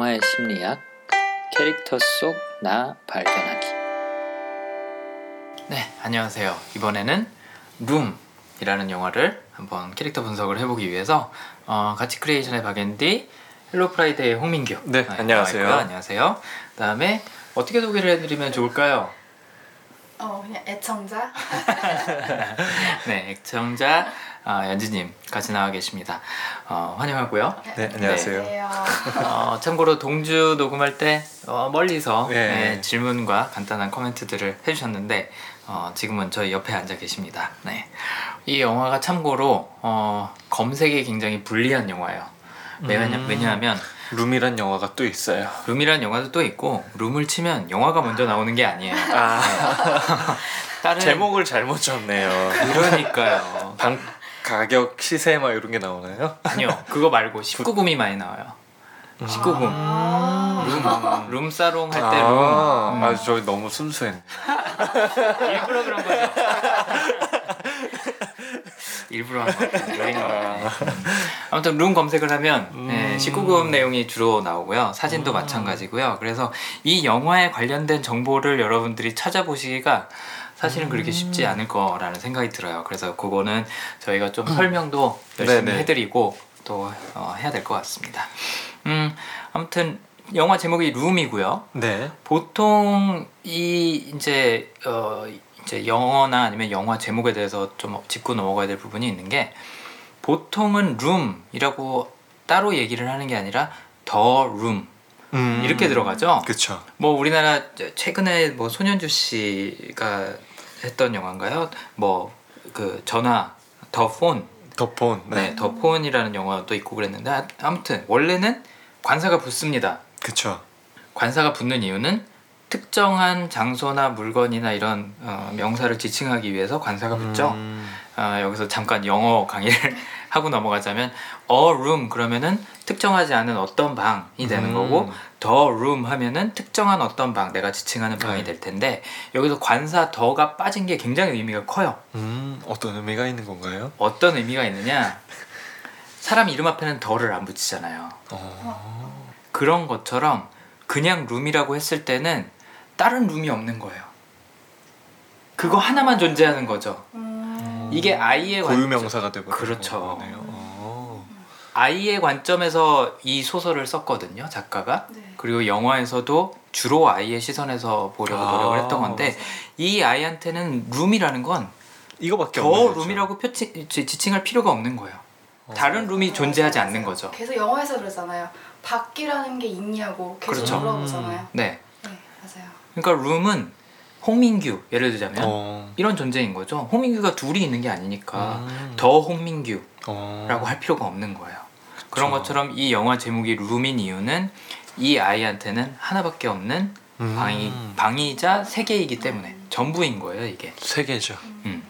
영화의 심리학 캐릭터 속 나 발견하기 네, 안녕하세요. 이번에는 룸이라는 영화를 한번 캐릭터 분석을 해보기 위해서 어, 가치 크리에이션의 박앤디, 헬로 프라이데이의 홍민규. 네, 나와 안녕하세요. 있고요. 안녕하세요. 그 다음에 어떻게 소개를 해드리면 좋을까요? 어 그냥 애청자 네, 애청자 어, 연지님 같이 나와 계십니다. 어, 환영하고요. 네, 안녕하세요. 어, 참고로 동주 녹음할 때 어, 멀리서 네. 네, 질문과 간단한 코멘트들을 해주셨는데 어, 지금은 저희 옆에 앉아 계십니다. 네. 이 영화가 참고로 어, 검색에 굉장히 불리한 영화예요. 왜냐, 음. 왜냐하면 룸이란 영화가 또 있어요. 룸이라는 영화도 또 있고 룸을 치면 영화가 먼저 나오는 게 아니에요. 아, 다른 제목을 잘못 줬네요. 그러니까요. 방 가격 시세 막 이런 게 나오나요? 아니요 그거 말고 19금이 많이 나와요. 19금 아. 룸 룸사롱 할 때 룸. 아, 음. 아, 저 너무 순수했네. 일부러 그런 거죠. 일부러 한 거죠. 여행 아무튼 룸 검색을 하면 음. 네, 19금 내용이 주로 나오고요. 사진도 마찬가지고요. 그래서 이 영화에 관련된 정보를 여러분들이 찾아보시기가 사실은 그렇게 쉽지 않을 거라는 생각이 들어요. 그래서 그거는 저희가 좀 설명도 열심히 네네. 해드리고 또 어, 해야 될 것 같습니다. 음, 아무튼 영화 제목이 룸이고요. 네. 보통 이 이제 어 이제 영어나 아니면 영화 제목에 대해서 좀 짚고 넘어가야 될 부분이 있는 게 보통은 룸이라고 따로 얘기를 하는 게 아니라 더룸 음. 이렇게 들어가죠. 그쵸. 뭐 우리나라 최근에 뭐 손현주 씨가 했던 영화인가요? 뭐 그 전화 더 폰, 더폰. 네, 더 폰이라는 영화도 있고 그랬는데 아- 아무튼 원래는 관사가 붙습니다. 그쵸. 관사가 붙는 이유는 특정한 장소나 물건이나 이런 어, 명사를 지칭하기 위해서 관사가 붙죠. 음. 어, 여기서 잠깐 영어 강의를 하고 넘어가자면 a room 그러면은 특정하지 않은 어떤 방이 되는 음. 거고 the room 하면은 특정한 어떤 방 내가 지칭하는 방이 네. 될 텐데 여기서 관사 더가 빠진 게 굉장히 의미가 커요. 음, 어떤 의미가 있는 건가요? 어떤 의미가 있느냐? 사람 이름 앞에는 더를 안 붙이잖아요. 어. 그런 것처럼 그냥 룸이라고 했을 때는 다른 룸이 없는 거예요. 그거 하나만 존재하는 거죠. 음. 이게 아이의 고유명사가 되고 그렇죠. 거네요. 어. 아이의 관점에서 이 소설을 썼거든요, 작가가. 네. 그리고 영화에서도 주로 아이의 시선에서 보려고 아. 노력을 했던 건데 이 아이한테는 룸이라는 건더 이거밖에 없는 거죠. 룸이라고 표치, 지- 지칭할 필요가 없는 거예요. 다른 룸이 존재하지 않는 거죠. 계속 영화에서 그러잖아요. 밖이라는 게 있냐고 계속 그렇죠. 물어보잖아요. 네. 네 맞아요. 그러니까 룸은 홍민규 예를 들자면 어. 이런 존재인 거죠. 홍민규가 둘이 있는 게 아니니까 음. 더 홍민규라고 어. 할 필요가 없는 거예요. 그런 그쵸. 것처럼 이 영화 제목이 룸인 이유는 이 아이한테는 하나밖에 없는 음. 방이 방이자 세계이기 때문에 전부인 거예요 이게. 세 개죠. 음.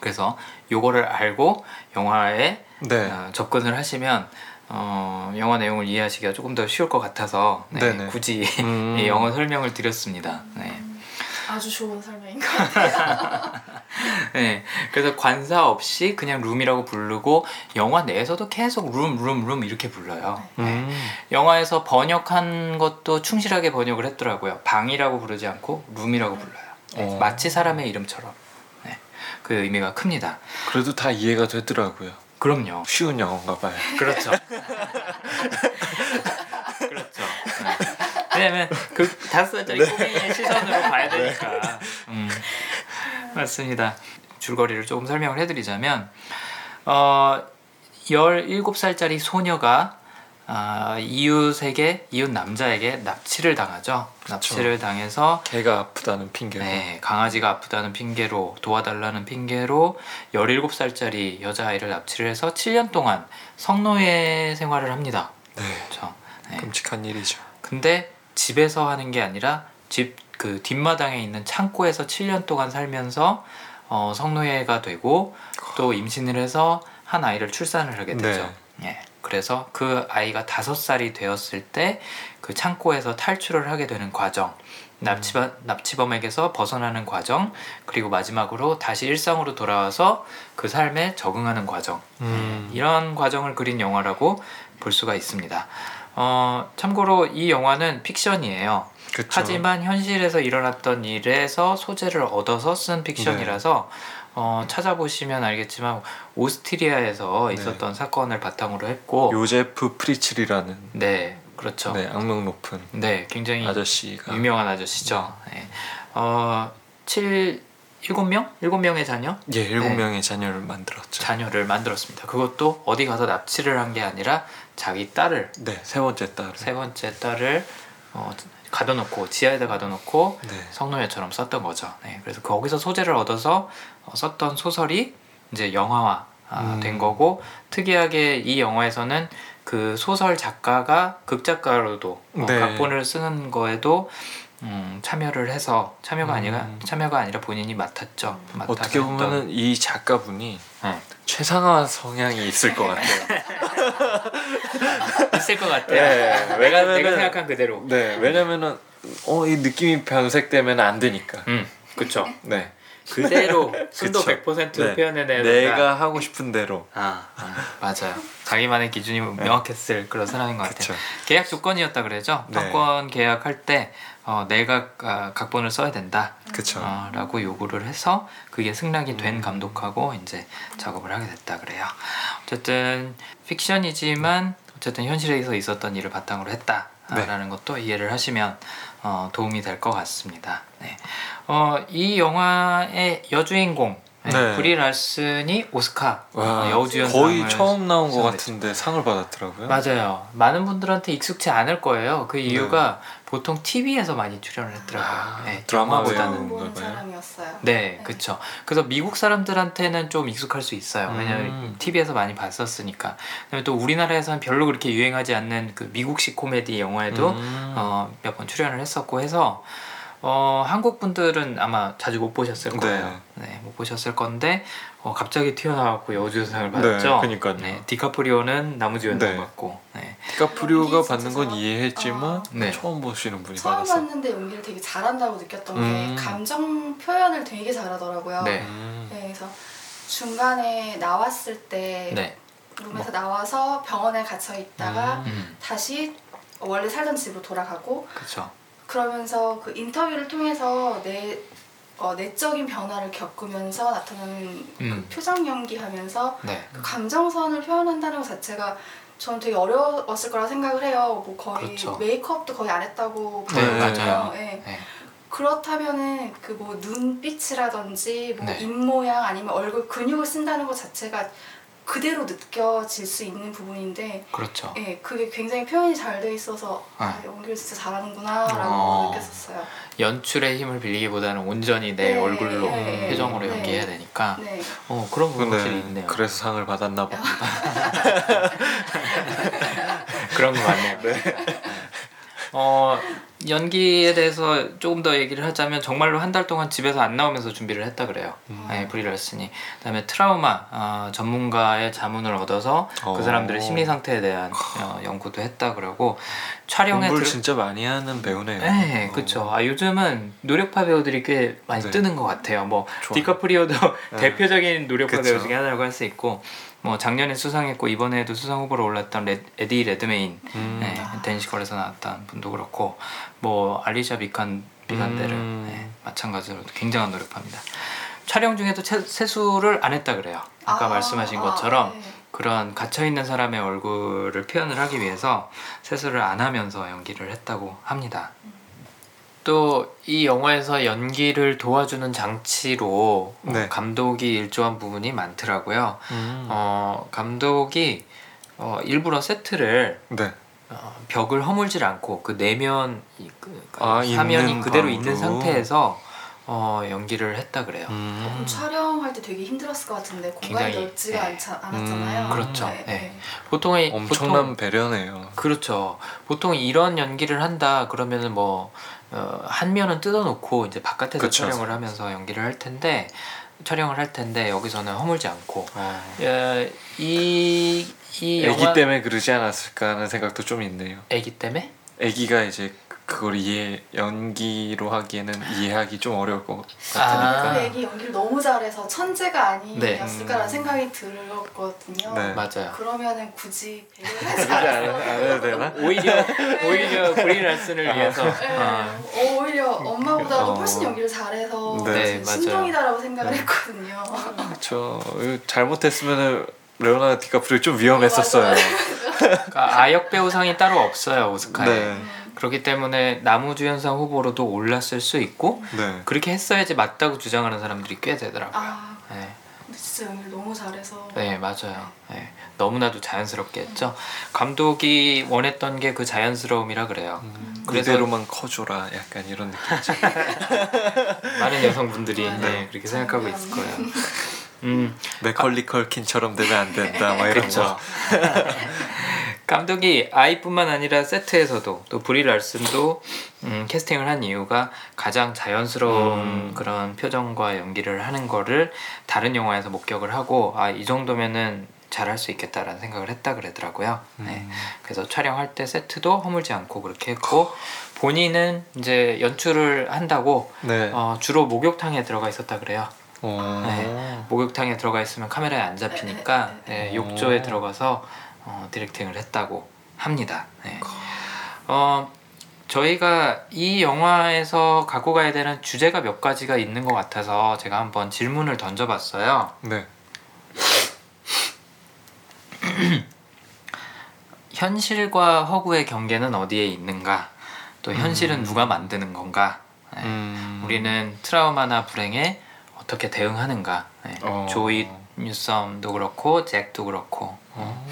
그래서 요거를 알고 영화에 네. 어, 접근을 하시면 어, 영화 내용을 이해하시기가 조금 더 쉬울 것 같아서 네. 굳이 음. 이 영어 설명을 드렸습니다. 네. 아주 좋은 설명인 것 같아요. 네, 그래서 관사 없이 그냥 룸이라고 부르고 영화 내에서도 계속 룸, 룸, 룸 이렇게 불러요. 네. 음. 영화에서 번역한 것도 충실하게 번역을 했더라고요. 방이라고 부르지 않고 룸이라고 불러요. 네, 어. 마치 사람의 이름처럼. 네, 그 의미가 큽니다. 그래도 다 이해가 되더라고요. 그럼요. 쉬운 영어인가 봐요. 그렇죠. 네. 왜냐면 그 다섯 살짜리 꼬맹이의 시선으로 봐야 되니까. 음, 맞습니다. 줄거리를 조금 설명을 해드리자면 어, 17살짜리 소녀가 아, 이웃에게 이웃 남자에게 납치를 당하죠. 납치를 당해서 개가 아프다는 핑계로. 네, 강아지가 아프다는 핑계로 도와달라는 핑계로 17살짜리 여자아이를 납치를 해서 7년 동안 성노예 생활을 합니다. 네. 그렇죠. 네. 끔찍한 일이죠. 근데 집에서 하는 게 아니라 집 그 뒷마당에 있는 창고에서 7년 동안 살면서 어, 성노예가 되고 또 임신을 해서 한 아이를 출산을 하게 되죠. 예. 그래서 그 아이가 다섯 살이 되었을 때 그 창고에서 탈출을 하게 되는 과정, 납치범, 납치범에게서 벗어나는 과정, 그리고 마지막으로 다시 일상으로 돌아와서 그 삶에 적응하는 과정. 음. 이런 과정을 그린 영화라고 볼 수가 있습니다. 어, 참고로 이 영화는 픽션이에요. 그쵸. 하지만 현실에서 일어났던 일에서 소재를 얻어서 쓴 픽션이라서 어, 찾아보시면 알겠지만 오스트리아에서 네. 있었던 사건을 바탕으로 했고 요제프 프리츨이라는 네 그렇죠 네, 악명 높은 네 굉장히 아저씨가 유명한 아저씨죠 네. 어, 7 7명? 7명의 자녀? 예, 일곱 네. 명의 자녀를 만들었죠. 자녀를 만들었습니다 그것도 어디 가서 납치를 한 게 아니라 자기 딸을 네, 세 번째 딸을. 세 번째 딸을 어, 가둬놓고 지하에다 가둬놓고 네. 성노예처럼 썼던 거죠. 네, 그래서 거기서 소재를 얻어서 어, 썼던 소설이 이제 영화화 아, 음. 된 거고 특이하게 이 영화에서는 그 소설 작가가 극작가로도 어, 네. 각본을 쓰는 거에도 음, 참여를 해서 참여가 음. 아니라 참여가 아니라 본인이 맡았죠. 어떻게 보면은 이 작가분이 네. 최상화 성향이 있을 것 같아요. 있을 것 같아요. 네, 내가 왜냐면은- 내가 생각한 그대로. 네, 왜냐면은 어 이 느낌이 변색되면 안 되니까. 음, 그렇죠. 네, 그대로 순도 그쵸. 100% 네. 표현해내야 된다. 내가 하고 싶은 대로. 아, 아, 맞아요. 자기만의 기준이 명확했을 그런 사람인 것 같아요. 그렇죠. 계약 조건이었다 그러죠. 네. 특권 계약할 때 어, 내가 아, 각본을 써야 된다. 그렇죠. 어, 라고 요구를 해서 그게 승낙이 된 음. 감독하고 이제 작업을 하게 됐다 그래요. 어쨌든 픽션이지만 어쨌든 현실에서 있었던 일을 바탕으로 네. 했다라는 것도 이해를 하시면 어, 도움이 될 것 같습니다. 네. 어, 이 영화의 여주인공 네, 네. 브리 랄슨이 오스카 와, 어, 여우주연상을 거의 처음 나온 것 수상했죠. 같은데 상을 받았더라고요. 맞아요. 많은 분들한테 익숙치 않을 거예요. 그 이유가 보통 TV에서 많이 출연을 했더라고요. 아, 네, 드라마 영화보다는. 배우. 처음 보는 봐요. 사람이었어요. 네, 그쵸. 그래서 미국 사람들한테는 좀 익숙할 수 있어요. 왜냐면 음. TV에서 많이 봤었으니까. 그다음에 또 우리나라에서는 별로 그렇게 유행하지 않는 그 미국식 코미디 영화에도 음. 어, 몇 번 출연을 했었고 해서 어, 한국 분들은 아마 자주 못 보셨을 거예요. 네, 못 보셨을 건데 어, 갑자기 튀어나왔고 여우주연상을 받았죠. 네, 그니까요. 디카프리오는 나무주연상 네. 받고. 네. 디카프리오가 받는 건 이해했지만 네. 처음 보시는 분이 처음 받았어. 봤는데 연기를 되게 잘한다고 느꼈던 음. 게 감정 표현을 되게 잘하더라고요. 네. 음. 네, 그래서 중간에 나왔을 때 네. 룸에서 나와서 병원에 갇혀 있다가 음. 음, 다시 원래 살던 집으로 돌아가고 그렇죠. 그러면서 그 인터뷰를 통해서 내 어, 내적인 변화를 겪으면서 나타나는 음. 그 표정 연기하면서 네. 그 감정선을 표현한다는 것 자체가 저는 되게 어려웠을 거라 생각을 해요. 뭐 거의 그렇죠. 메이크업도 거의 안 했다고 네. 맞아요. 네. 네. 그렇다면은 그 뭐 눈빛이라든지 뭐 네. 입모양 아니면 얼굴 근육을 쓴다는 것 자체가 그대로 느껴질 수 있는 부분인데 그렇죠. 예, 그게 굉장히 표현이 잘 돼 있어서 아, 네. 연기를 진짜 잘하는구나라고 어. 느꼈었어요. 연출의 힘을 빌리기보다는 온전히 내 네, 얼굴로 네, 표정으로 네. 연기해야 되니까 네. 어 그런 부분 확실히 근데 있네요. 그래서 상을 받았나 봅니다. 그런 거 같네요. 어 연기에 대해서 조금 더 얘기를 하자면 정말로 한 달 동안 집에서 안 나오면서 준비를 했다 그래요. 음. 네, 브리 럴슨이 그다음에 트라우마 어, 전문가의 자문을 얻어서 어. 그 사람들의 심리 상태에 대한 어, 연구도 했다 그러고 촬영에 공부를 들... 진짜 많이 하는 배우네요. 네, 어. 그렇죠. 아 요즘은 노력파 배우들이 꽤 많이 네. 뜨는 것 같아요. 뭐 좋아. 디카프리오도 네. 대표적인 노력파 그쵸. 배우 중에 하나라고 할 수 있고, 뭐 작년에 수상했고 이번에도 수상 후보로 올랐던 레, 에디 레드메인, 음. 네, 대니쉬 걸에서 나왔던 분도 그렇고, 뭐 알리샤 비칸 비칸데르, 음. 네, 마찬가지로 굉장한 노력파입니다. 촬영 중에도 체- 세수를 안 했다 그래요. 아까 아, 말씀하신 아, 것처럼 네. 그런 갇혀 있는 사람의 얼굴을 표현을 하기 위해서 세수를 안 하면서 연기를 했다고 합니다. 또 이 영화에서 연기를 도와주는 장치로 어, 네. 감독이 일조한 부분이 많더라고요. 음. 어, 감독이 어, 일부러 세트를 네. 어, 벽을 허물질 않고 그 내면 이- 그, 그 아, 사면이 있는 그대로 방으로. 있는 상태에서 어, 연기를 했다 그래요. 음. 촬영할 때 되게 힘들었을 것 같은데 공간이 넓지가 네. 않았잖아요. 음, 그렇죠. 네, 네. 네. 보통의 엄청난 보통, 배려네요. 그렇죠. 보통 이런 연기를 한다 그러면은 뭐 어, 한 면은 뜯어놓고 이제 바깥에서 그쵸. 촬영을 하면서 연기를 할 텐데 촬영을 할 텐데 여기서는 허물지 않고 어. 예, 이, 이 애기 영화 때문에 그러지 않았을까 하는 생각도 좀 있네요. 애기 때문에 애기가 이제 그걸 이해 연기로 하기에는 이해하기 좀 어려울 것 아. 같으니까. 그 애기 연기를 너무 잘해서 천재가 네. 아니었을까라는 음. 생각이 들었거든요. 네. 맞아요. 그러면은 굳이 배려를 하지 않- 않아도 안 해도 되나? 오히려 오히려 브리랄슨을 위해서 네. 어, 어, 오히려 엄마보다도 어. 훨씬 연기를 잘해서 네, 네, 맞아요. 신동이다라고 생각을 네. 했거든요. 저 잘못했으면은 레오나르도 디카프리오 좀 위험했었어요. 맞아요. 그러니까 아역 배우상이 따로 없어요 오스카에. 네. 음. 그렇기 때문에 나무주연상 후보로도 올랐을 수 있고 네. 그렇게 했어야지 맞다고 주장하는 사람들이 꽤 되더라고요. 아, 네. 근데 진짜 연기를 너무 잘해서. 네 맞아요. 네. 너무나도 자연스럽게 했죠. 감독이 원했던 게 그 자연스러움이라 그래요. 음, 그래서- 그대로만 커줘라 약간 이런 느낌이죠. 많은 여성분들이 네. 네, 그렇게 생각하고 있을 거예요. 음, 맥컬리 컬킨처럼 되면 안 된다. 막 이런 그렇죠. 거. 감독이 아이뿐만 아니라 세트에서도 또 브리 랄슨도 음, 캐스팅을 한 이유가 가장 자연스러운 음. 그런 표정과 연기를 하는 거를 다른 영화에서 목격을 하고 아 이 정도면은 잘할 수 있겠다라는 생각을 했다 그러더라고요. 네. 음. 그래서 촬영할 때 세트도 허물지 않고 그렇게 했고 본인은 이제 연출을 한다고 네. 어, 주로 목욕탕에 들어가 있었다 그래요. 어. 네. 목욕탕에 들어가 있으면 카메라에 안 잡히니까 네, 네, 오. 욕조에 들어가서 어, 디렉팅을 했다고 합니다. 네. 어, 저희가 이 영화에서 갖고 가야 되는 주제가 몇 가지가 있는 것 같아서 제가 한번 질문을 던져봤어요. 네. 현실과 허구의 경계는 어디에 있는가? 또 현실은 음. 누가 만드는 건가? 네. 음. 우리는 트라우마나 불행에 어떻게 대응하는가? 네. 어. 조이 뉴썸도 그렇고 잭도 그렇고 어.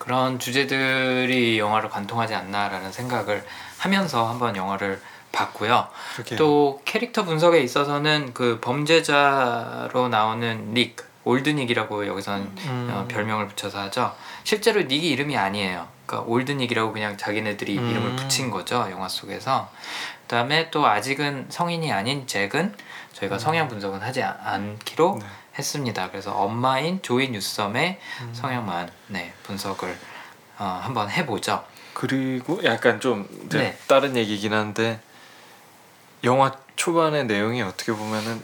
그런 주제들이 이 영화를 관통하지 않나라는 생각을 하면서 한번 영화를 봤고요. 그러게요. 또 캐릭터 분석에 있어서는 그 범죄자로 나오는 닉 올드닉이라고 여기서는 음. 어, 별명을 붙여서 하죠. 실제로 닉이 이름이 아니에요. 그러니까 올드닉이라고 그냥 자기네들이 음. 이름을 붙인 거죠 영화 속에서. 그다음에 또 아직은 성인이 아닌 잭은 저희가 성향 분석은 하지 않- 않기로 음. 네. 했습니다. 그래서 엄마인 조이 뉴썸의 음. 성향만 네, 분석을 어, 한번 해보죠. 그리고 약간 좀 네. 다른 얘기긴 한데 영화 초반의 내용이 어떻게 보면은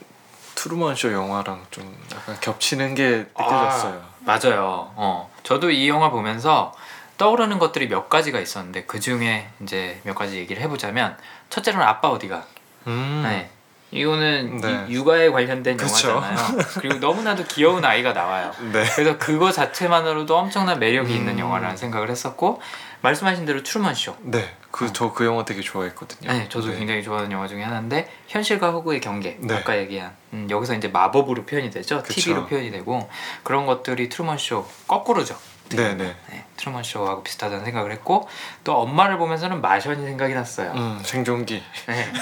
트루먼 쇼 영화랑 좀 약간 겹치는 게 느껴졌어요. 맞아요. 어, 저도 이 영화 보면서 떠오르는 것들이 몇 가지가 있었는데 그 중에 이제 몇 가지 얘기를 해보자면 첫째로는 아빠 어디가. 음. 네. 이거는 네. 이- 육아에 관련된 그쵸. 영화잖아요. 그리고 너무나도 귀여운 아이가 나와요. 네. 그래서 그거 자체만으로도 엄청난 매력이 있는 음. 영화라는 생각을 했었고 말씀하신 대로 트루먼 쇼. 네. 그저그 영화 되게 좋아했거든요. 네, 저도 네. 굉장히 좋아하는 영화 중에 하나인데 현실과 허구의 경계 네. 아까 얘기한 음, 여기서 이제 마법으로 표현이 되죠 그쵸. TV로 표현이 되고 그런 것들이 트루먼 쇼 거꾸로죠 네, 네. 네, 트루먼 쇼하고 비슷하다는 생각을 했고 또 엄마를 보면서는 마션이 생각이 났어요 음, 생존기. 네,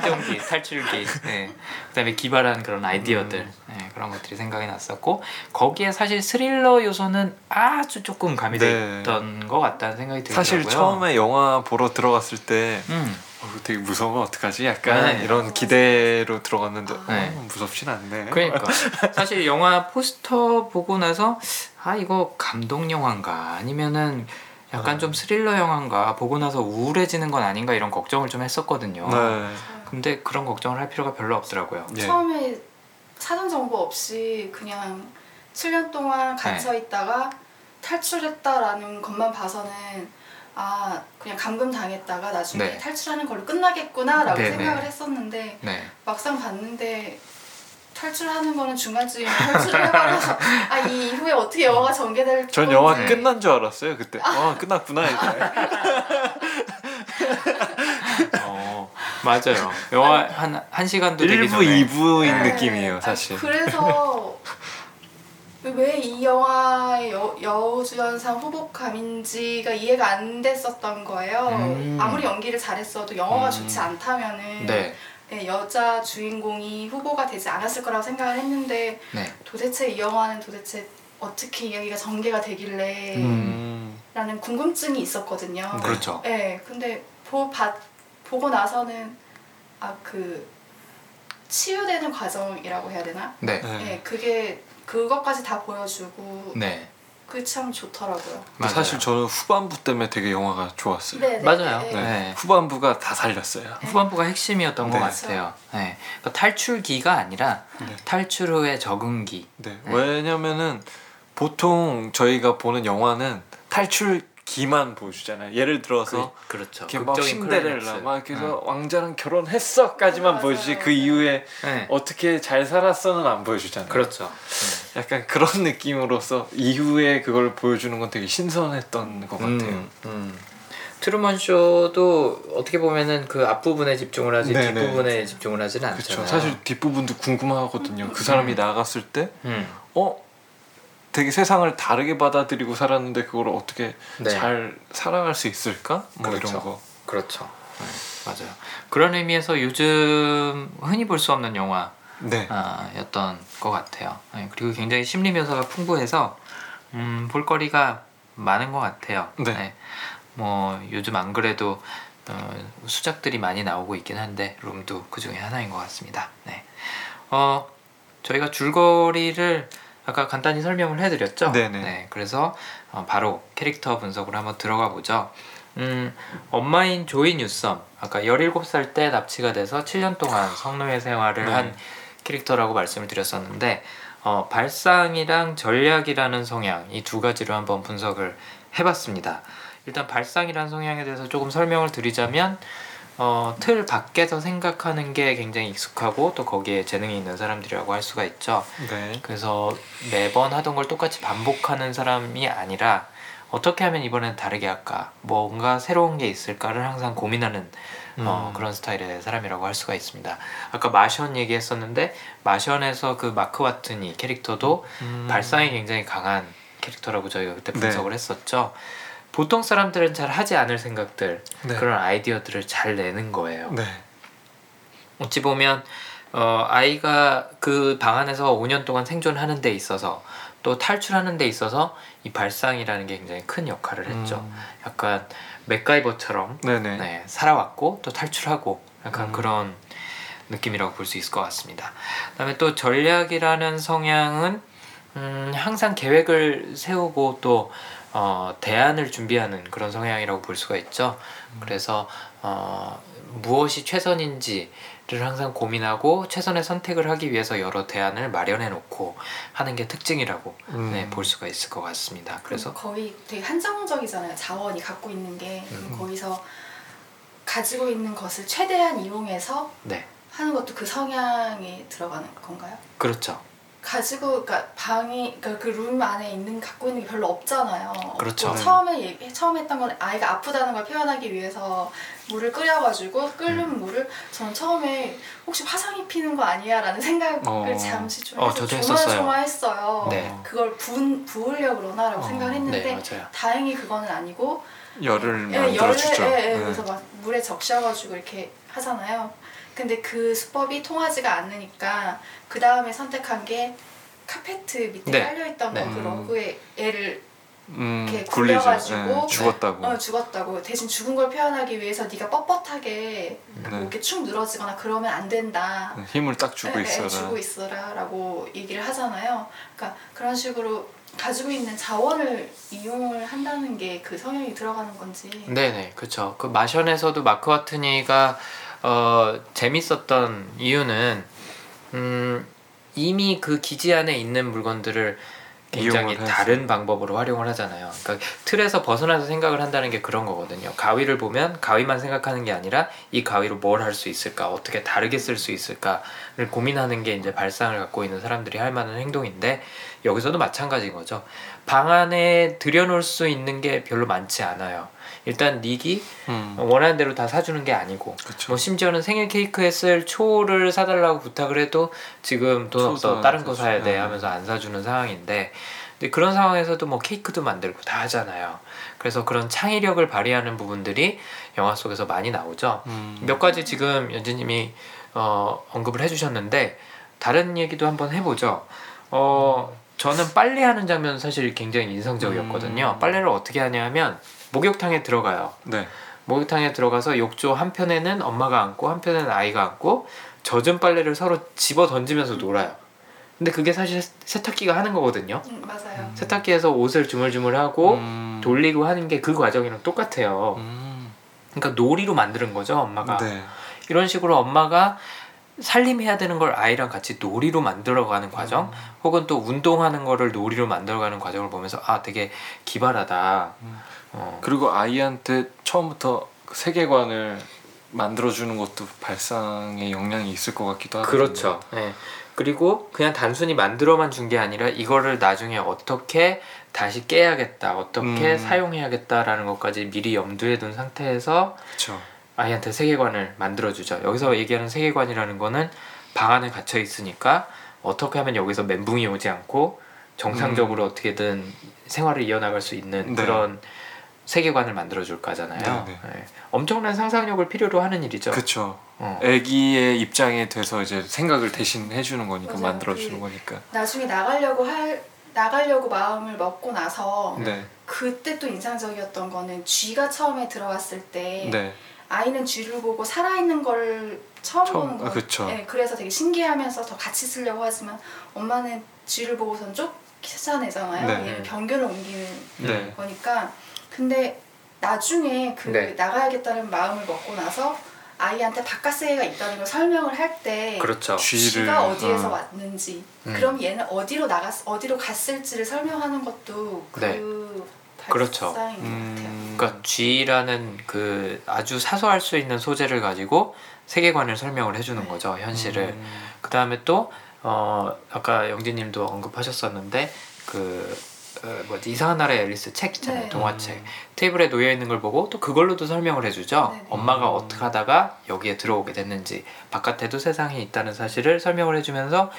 생존기 탈출기 네, 그다음에 기발한 그런 아이디어들 음. 네, 그런 것들이 생각이 났었고 거기에 사실 스릴러 요소는 아주 조금 가미돼 네. 있던 것 같다는 생각이 들더라고요 사실 처음에 영화 보러 들어갔을 때 음. 어, 되게 무서워 어떡하지? 약간 네. 이런 기대로 들어갔는데 네. 어, 무섭진 않네. 그러니까 사실 영화 포스터 보고 나서 아 이거 감동 영화인가 아니면은 약간 네. 좀 스릴러 영화인가 보고 나서 우울해지는 건 아닌가 이런 걱정을 좀 했었거든요. 네. 근데 그런 걱정을 할 필요가 별로 없더라고요. 예. 처음에 사전 정보 없이 그냥 7년 동안 갇혀 네. 있다가 탈출했다라는 것만 봐서는 아 그냥 감금 당했다가 나중에 네. 탈출하는 걸로 끝나겠구나라고 네, 생각을 네. 했었는데 네. 막상 봤는데 탈출하는 거는 중간쯤에 탈출을 해버려서 아 이 이후에 어떻게 영화가 전개될 전 건지 영화 네. 끝난 줄 알았어요 그때. 아 끝났구나 이제. 어 맞아요. 영화 한 한 시간도 되기 1부, 전에 2부인 네. 느낌이에요 아, 사실. 그래서 왜 이 영화의 여, 여우주연상 후보감인지가 이해가 안 됐었던 거예요. 음. 아무리 연기를 잘했어도 영화가 음. 좋지 않다면은 네. 네, 여자 주인공이 후보가 되지 않았을 거라고 생각을 했는데 네. 도대체 이 영화는 도대체 어떻게 이야기가 전개가 되길래 음. 라는 궁금증이 있었거든요. 그렇죠. 네, 근데 보, 봐, 보고 나서는 아 그 치유되는 과정이라고 해야 되나? 네. 네. 네, 그게 그것까지 다 보여주고 네. 그게 참 좋더라고요. 맞아요. 사실 저는 후반부 때문에 되게 영화가 좋았어요. 네, 네, 맞아요. 네. 네. 네. 후반부가 다 살렸어요. 후반부가 핵심이었던 네. 것 같아요. 네. 그러니까 탈출기가 아니라 네. 탈출 후의 적응기. 네. 네. 왜냐면은 보통 저희가 보는 영화는 탈출기만 보여주잖아요. 예를 들어서 그, 그렇죠. 이렇게 신데렐라 클라이맥스. 막 이렇게 해서 왕자랑 결혼했어까지만 맞아요. 보여주지 그 이후에 네. 어떻게 잘 살았어는 안 보여주잖아요. 그렇죠. 약간 그런 느낌으로서 이후에 그걸 보여주는 건 되게 신선했던 것 같아요. 음, 음. 트루먼 쇼도 어떻게 보면은 그 앞부분에 집중을 하지 네네. 뒷부분에 집중을 하지는 않잖아요. 그렇죠. 사실 뒷부분도 궁금하거든요. 그 사람이 나갔을 때 음. 어? 되게 세상을 다르게 받아들이고 살았는데 그걸 어떻게 네. 잘 살아갈 수 있을까? 뭐 그렇죠. 이런 거. 그렇죠. 네, 맞아요. 그런 의미에서 요즘 흔히 볼 수 없는 영화 네. 아, 였던 것 같아요. 네, 그리고 굉장히 심리 묘사가 풍부해서 음, 볼거리가 많은 것 같아요. 네. 뭐 요즘 안 그래도 어, 수작들이 많이 나오고 있긴 한데 룸도 그 중에 하나인 것 같습니다. 네. 어, 저희가 줄거리를 아까 간단히 설명을 해드렸죠. 네네. 네, 그래서 어, 바로 캐릭터 분석으로 한번 들어가 보죠. 음, 엄마인 조이 뉴섬 아까 17살 때 납치가 돼서 7년 동안 성노예 생활을 네. 한 캐릭터라고 말씀을 드렸었는데 어, 발상이랑 전략이라는 성향 이 두 가지로 한번 분석을 해봤습니다. 일단 발상이라는 성향에 대해서 조금 설명을 드리자면 어, 틀 밖에서 생각하는 게 굉장히 익숙하고 또 거기에 재능이 있는 사람들이라고 할 수가 있죠. 네. 그래서 매번 하던 걸 똑같이 반복하는 사람이 아니라 어떻게 하면 이번엔 다르게 할까 뭔가 새로운 게 있을까를 항상 고민하는 어, 음. 그런 스타일의 사람이라고 할 수가 있습니다 아까 마션 얘기했었는데 마션에서 그 마크 와트니 캐릭터도 음. 발상이 굉장히 강한 캐릭터라고 저희가 그때 네. 분석을 했었죠 보통 사람들은 잘 하지 않을 생각들 네. 그런 아이디어들을 잘 내는 거예요 네. 어찌 보면 어, 아이가 그 방 안에서 5년 동안 생존하는 데 있어서 또 탈출하는 데 있어서 이 발상이라는 게 굉장히 큰 역할을 했죠. 음. 약간 맥가이버처럼 네네. 네, 살아왔고 또 탈출하고 약간 음. 그런 느낌이라고 볼 수 있을 것 같습니다. 그다음에 또 전략이라는 성향은 음, 항상 계획을 세우고 또 어, 대안을 준비하는 그런 성향이라고 볼 수가 있죠. 그래서 어, 무엇이 최선인지 를 항상 고민하고 최선의 선택을 하기 위해서 여러 대안을 마련해 놓고 하는 게 특징이라고 음. 네, 볼 수가 있을 것 같습니다. 그래서 거의 되게 한정적이잖아요. 자원이 갖고 있는 게 음. 거기서 가지고 있는 것을 최대한 이용해서 네 하는 것도 그 성향에 들어가는 건가요? 그렇죠. 가지고 그러니까 방이 그러니까 그 룸 안에 있는 갖고 있는 게 별로 없잖아요. 그렇죠. 뭐 네. 처음에 얘기, 처음 했던 건 아이가 아프다는 걸 표현하기 위해서 물을 끓여가지고 끓는 음. 물을 저는 처음에 혹시 화상이 피는 거 아니야라는 생각을 어. 잠시 좀 어, 해서 저도 했었어요. 조마조마했어요. 네. 그걸 부, 부으려 그러나라고 어. 생각을 했는데 네. 다행히 그거는 아니고 열을 예, 만들어주죠. 열을 예, 예, 네. 그래서 막 물에 적셔가지고 이렇게 하잖아요. 근데 그 수법이 통하지가 않으니까 그 다음에 선택한 게 카페트 밑에 네. 깔려있던 네. 거그 음. 러그에 애를 음, 이렇게. 굴려가지고 네, 죽었다고. 어, 죽었다고 대신 죽은 걸 표현하기 위해서 네가 뻣뻣하게 뭐 네. 이렇게 축 늘어지거나 그러면 안 된다. 네, 힘을 딱 주고 예, 예, 있어라. 주고 있어라라고 얘기를 하잖아요. 그러니까 그런 식으로 가지고 있는 자원을 이용을 한다는 게 그 성향이 들어가는 건지. 네네 그렇죠. 그 마션에서도 마크 와트니가 어, 재밌었던 이유는 음, 이미 그 기지 안에 있는 물건들을 굉장히 해서. 다른 방법으로 활용을 하잖아요. 그러니까 틀에서 벗어나서 생각을 한다는 게 그런 거거든요. 가위를 보면 가위만 생각하는 게 아니라 이 가위로 뭘 할 수 있을까, 어떻게 다르게 쓸 수 있을까를 고민하는 게 이제 발상을 갖고 있는 사람들이 할 만한 행동인데 여기서도 마찬가지인 거죠. 방 안에 들여놓을 수 있는 게 별로 많지 않아요. 일단 닉이 음, 원하는 대로 다 사주는 게 아니고 그렇죠. 뭐 심지어는 생일 케이크에 쓸 초를 사달라고 부탁을 해도 지금 돈 없어 안 다른 거. 사야 돼 네. 하면서 안 사주는 상황인데 근데 그런 상황에서도 뭐 케이크도 만들고 다 하잖아요. 그래서 그런 창의력을 발휘하는 부분들이 영화 속에서 많이 나오죠. 음, 몇 가지 지금 연지님이 어, 언급을 해주셨는데 다른 얘기도 한번 해보죠. 어, 저는 빨래하는 장면 사실 굉장히 인상적이었거든요. 음. 빨래를 어떻게 하냐면 목욕탕에 들어가요. 네. 목욕탕에 들어가서 욕조 한편에는 엄마가 앉고 한편에는 아이가 앉고 젖은 빨래를 서로 집어 던지면서 놀아요. 근데 그게 사실 세탁기가 하는 거거든요. 음, 맞아요. 세탁기에서 옷을 주물주물하고 음. 돌리고 하는 게 그 과정이랑 똑같아요. 음. 그러니까 놀이로 만드는 거죠, 엄마가. 네. 이런 식으로 엄마가 살림해야 되는 걸 아이랑 같이 놀이로 만들어가는 과정, 혹은 또 운동하는 거를 놀이로 만들어가는 과정을 보면서 아, 되게 기발하다. 음. 어, 그리고 아이한테 처음부터 그 세계관을 만들어주는 것도 발상에 영향이 있을 것 같기도 하고 그렇죠. 네. 그리고 그냥 단순히 만들어만 준 게 아니라 이거를 나중에 어떻게 다시 깨야겠다, 어떻게 음. 사용해야겠다라는 것까지 미리 염두에 둔 상태에서 그렇죠. 아이한테 세계관을 만들어주죠. 여기서 얘기하는 세계관이라는 거는 방 안에 gat혀 있으니까 어떻게 하면 여기서 멘붕이 오지 않고 정상적으로 어떻게든 생활을 이어나갈 수 있는 네. 그런 세계관을 만들어줄 거잖아요. 네, 네. 네. 엄청난 상상력을 필요로 하는 일이죠. 그렇죠. 어. 애기의 입장에 돼서 이제 생각을 대신 해주는 거니까 맞아요. 만들어주는 그- 거니까. 나중에 나가려고 할 나가려고 마음을 먹고 나서 네. 그때 또 인상적이었던 거는 쥐가 처음에 들어왔을 때 네. 아이는 쥐를 보고 살아있는 걸 처음, 처음- 보는 거. 아, 그쵸. 네, 그래서 되게 신기하면서 더 같이 쓰려고 하지만 엄마는 쥐를 보고선 쫓아내잖아요. 네. 얘는 병균을 옮기는 네. 거니까. 근데 나중에 그 네. 나가야겠다는 마음을 먹고 나서 아이한테 바깥 세계가 있다는 걸 설명을 할때 그렇죠. 쥐를 쥐가 어디에서 어. 왔는지 음. 그럼 얘는 어디로 나갔 어디로 갔을지를 설명하는 것도 그 네. 그렇죠. 발상인 것 같아요. 음. 그러니까 G라는 그 아주 사소할 수 있는 소재를 가지고 세계관을 설명을 해주는 네. 거죠 현실을. 음. 그 다음에 또 어, 아까 영진님도 언급하셨었는데 그 어, 뭐지 이상한 나라의 앨리스 책 있잖아요 네. 동화책 테이블에 놓여 있는 걸 보고 또 그걸로도 설명을 해주죠 네, 네. 엄마가 어떻게 하다가 여기에 들어오게 됐는지 바깥에도 세상이 있다는 사실을 설명을 해주면서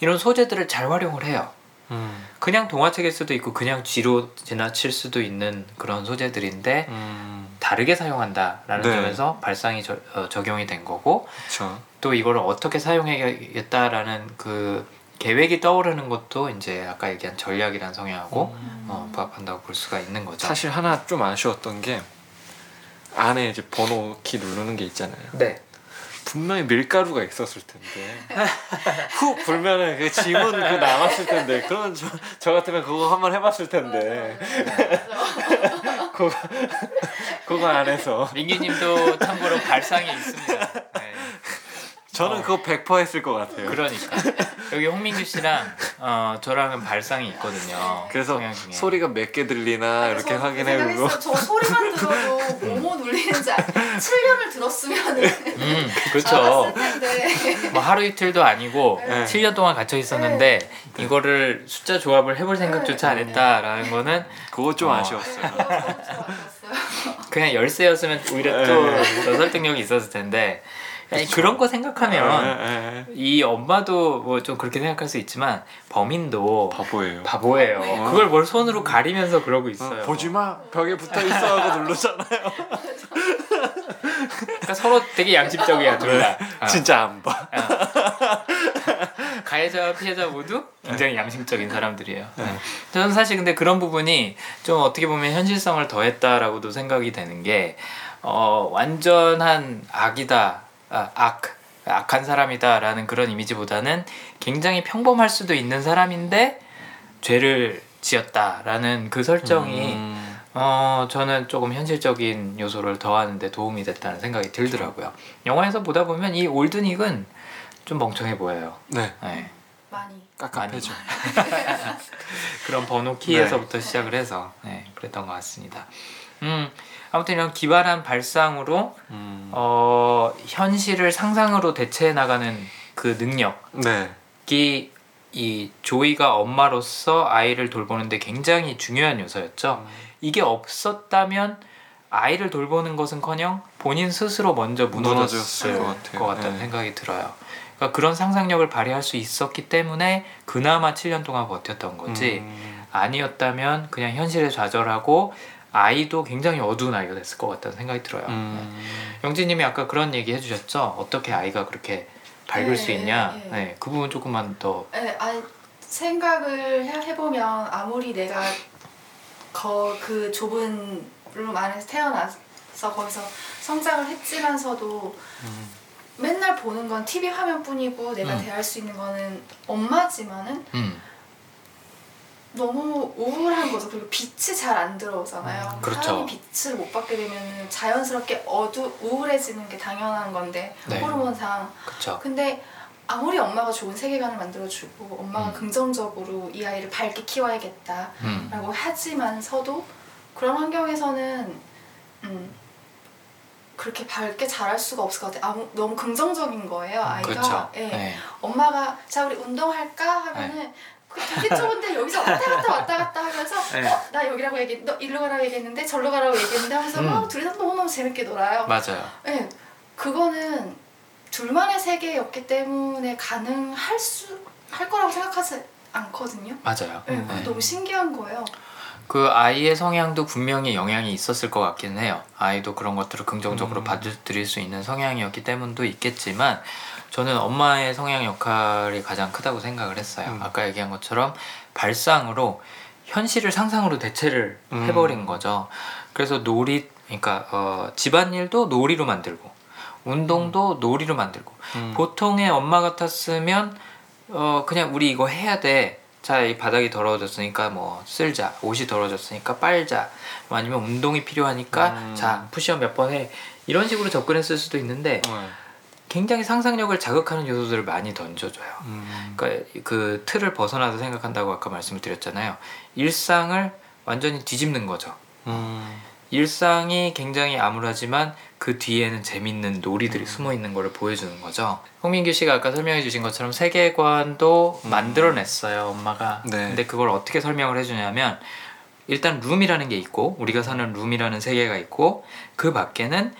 이런 소재들을 잘 활용을 해요 음. 그냥 동화책일 수도 있고 그냥 쥐로 지나칠 수도 있는 그런 소재들인데 음. 다르게 사용한다라는 네. 점에서 발상이 저- 어, 적용이 된 거고 그렇죠. 또 이거를 어떻게 사용해야겠다라는 그 계획이 떠오르는 것도 이제 아까 얘기한 전략이란 성향하고 음. 어, 부합한다고 볼 수가 있는 거죠. 사실 하나 좀 아쉬웠던 게 안에 이제 번호 키 누르는 게 있잖아요. 네. 분명히 밀가루가 있었을 텐데 훅 불면은 그 지문 그 남았을 텐데 그러면 저, 저 같으면 그거 한번 해봤을 텐데 그거 그거 안에서 민기님도 참고로 발상이 있습니다. 네. 저는 어. 그거 100% 했을 것 같아요. 그러니까 여기 홍민규 씨랑 어, 저랑은 발상이 있거든요. 그래서 성향 중에. 소리가 몇 개 들리나 이렇게 저 확인해보고. 저 소리만 들어도 뭐뭐 눌리는지 7년을 들었으면은 음, 그렇죠. 알았을 텐데 뭐 하루 이틀도 아니고 네. 7년 동안 갇혀 있었는데 이거를 숫자 조합을 해볼 생각조차 안 했다라는 거는 그거 좀 어. 아쉬웠어요. 좋았어요. 그냥 열쇠였으면 오히려 또 네. 더 설득력이 있었을 텐데 아니, 그런 거 생각하면 예, 예, 예. 이 엄마도 뭐 좀 그렇게 생각할 수 있지만 범인도 바보예요. 바보예요. 어. 그걸 뭘 손으로 가리면서 그러고 어, 있어요. 보지 마 벽에 붙어 있어 하고 누르잖아요. 그러니까 서로 되게 양심적이야 둘 다. 어. 진짜 안 봐. 가해자와 피해자 모두 굉장히 양심적인 사람들이에요. 네. 저는 사실 근데 그런 부분이 좀 어떻게 보면 현실성을 더했다라고도 생각이 되는 게 어, 완전한 악이다, 아, 악, 악한 사람이다라는 그런 이미지보다는 굉장히 평범할 수도 있는 사람인데 죄를 지었다라는 그 설정이 음, 어 저는 조금 현실적인 요소를 더하는데 도움이 됐다는 생각이 들더라고요. 영화에서 보다 보면 이 올드닉은 좀 멍청해 보여요. 네 네. 많이 깝깝해져. 그런 번호 키에서부터 시작을 해서 네, 그랬던 것 같습니다. 음 아무튼 이런 기발한 발상으로 음. 어 현실을 상상으로 대체해 나가는 그 능력이 네. 이 조이가 엄마로서 아이를 돌보는데 굉장히 중요한 요소였죠. 이게 없었다면 아이를 돌보는 것은커녕 본인 스스로 먼저 무너졌을 무너졌을 것. 같다는 네. 생각이 들어요. 그러니까 그런 상상력을 발휘할 수 있었기 때문에 그나마 7년 동안 버텼던 거지 음, 아니었다면 그냥 현실에 좌절하고 아이도 굉장히 어두운 아이가 됐을 것 같다는 생각이 들어요. 음. 영진님이 아까 그런 얘기 해주셨죠. 어떻게 아이가 그렇게 밝을 네, 수 있냐. 네. 네, 그 부분 조금만 더. 네, 아니, 생각을 해- 해보면 아무리 내가 거, 그 좁은 룸 안에서 태어나서 거기서 성장을 했지만서도 음. 맨날 보는 건 TV 화면뿐이고 내가 음. 대할 수 있는 거는 엄마지만은 음. 너무 우울한 거죠. 그리고 빛이 잘 안 들어오잖아요. 음, 그렇죠. 사람이 빛을 못 받게 되면 자연스럽게 어두 우울해지는 게 당연한 건데 네. 호르몬상. 그쵸. 근데 아무리 엄마가 좋은 세계관을 만들어주고 엄마가 음. 긍정적으로 이 아이를 밝게 키워야겠다라고 음. 하지만서도 그런 환경에서는 음, 그렇게 밝게 자랄 수가 없을 것 같아요. 아무, 너무 긍정적인 거예요. 아이가. 그렇죠. 예. 네. 엄마가 자 우리 운동할까 하면은 그 좋은데 여기서 왔다 갔다 왔다 갔다 하면서 네. 어, 나 여기라고 얘기 너 일로 가라고 얘기했는데 절로 가라고 얘기했는데 하면서 음. 막 둘이서 너무 너무 재밌게 놀아요. 맞아요. 네, 그거는 둘만의 세계였기 때문에 가능할 수 할 거라고 생각하지 않거든요. 맞아요. 네, 네. 너무 신기한 거예요. 그 아이의 성향도 분명히 영향이 있었을 것 같기는 해요. 아이도 그런 것들을 긍정적으로 음. 받아들일 수 있는 성향이었기 때문도 있겠지만 저는 엄마의 성향 역할이 가장 크다고 생각을 했어요. 음. 아까 얘기한 것처럼 발상으로 현실을 상상으로 대체를 음. 해버린 거죠. 그래서 놀이, 그러니까 어, 집안일도 놀이로 만들고 운동도 놀이로 만들고 음. 보통의 엄마 같았으면 어 그냥 우리 이거 해야 돼. 자, 이 바닥이 더러워졌으니까 뭐 쓸자. 옷이 더러워졌으니까 빨자. 뭐 아니면 운동이 필요하니까 음. 자, 푸시업 몇 번 해. 이런 식으로 접근했을 수도 있는데 네. 굉장히 상상력을 자극하는 요소들을 많이 던져줘요. 음. 그러니까 그 틀을 벗어나서 생각한다고 아까 말씀을 드렸잖아요. 일상을 완전히 뒤집는 거죠. 음. 일상이 굉장히 암울하지만 그 뒤에는 재밌는 놀이들이 음. 숨어 있는 거를 보여주는 거죠. 홍민규 씨가 아까 설명해 주신 것처럼 세계관도 음. 만들어냈어요, 엄마가. 네. 근데 그걸 어떻게 설명을 해주냐면 일단 룸이라는 게 있고 우리가 사는 룸이라는 세계가 있고 그 밖에는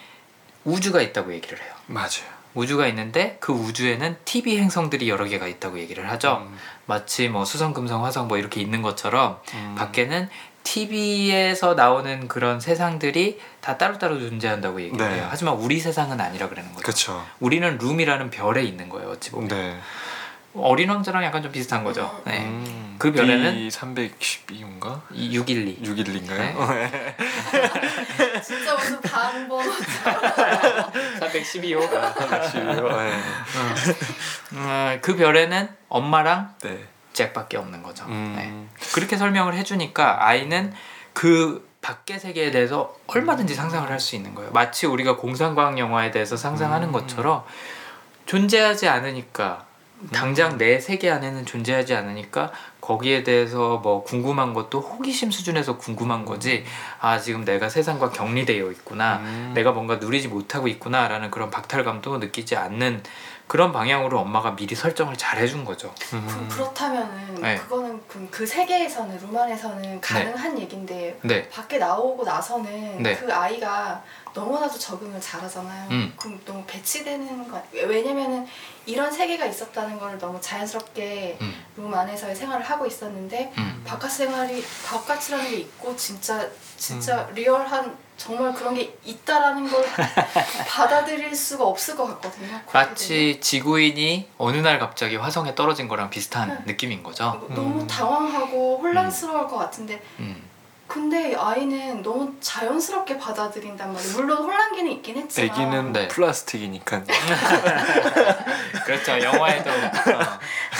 우주가 있다고 얘기를 해요. 맞아요. 우주가 있는데 그 우주에는 TV 행성들이 여러 개가 있다고 얘기를 하죠. 음. 마치 뭐 수성, 금성, 화성 뭐 이렇게 있는 것처럼 음. 밖에는 TV에서 나오는 그런 세상들이 다 따로따로 존재한다고 얘기를 네. 해요. 하지만 우리 세상은 아니라 그러는 거죠. 그렇죠. 우리는 룸이라는 별에 있는 거예요. 어찌 보면 네. 어린 왕자랑 약간 좀 비슷한 거죠. 네. 음. 그 별에는- 312인가? 이 612. 6일인가요? 진짜 무슨 방번호 412호. 네. 음, 그 별에는 엄마랑 네. 잭밖에 없는 거죠. 음. 네. 그렇게 설명을 해주니까 아이는 그 밖의 세계에 대해서 얼마든지 상상을 할 수 있는 거예요. 마치 우리가 공상과학 영화에 대해서 상상하는 음. 것처럼 존재하지 않으니까 당장 내 세계 안에는 존재하지 않으니까 거기에 대해서 뭐 궁금한 것도 호기심 수준에서 궁금한 거지 아 지금 내가 세상과 격리되어 있구나 음. 내가 뭔가 누리지 못하고 있구나라는 그런 박탈감도 느끼지 않는 그런 방향으로 엄마가 미리 설정을 잘 해준 거죠. 음. 그, 그렇다면은 네. 그거는 그, 그 세계에서는 룸안에서는 가능한 얘긴데 네, 밖에 나오고 나서는 네. 그 아이가 너무나도 적응을 잘하잖아요. 음. 그럼 너무 배치되는 거 왜냐면은 이런 세계가 있었다는 걸 너무 자연스럽게 음, 룸 안에서의 생활을 하고 있었는데 음. 바깥 생활이 바깥이라는 게 있고 진짜 진짜 리얼한 정말 그런 게 있다라는 걸 받아들일 수가 없을 것 같거든요. 마치 지구인이 어느 날 갑자기 화성에 떨어진 거랑 비슷한 네. 느낌인 거죠. 너무 음. 당황하고 혼란스러울 것 같은데 음. 근데 아이는 너무 자연스럽게 받아들인단 말이에요. 물론 혼란기는 있긴 했지만 애기는 네. 플라스틱이니까. 그렇죠. 영화에도 어,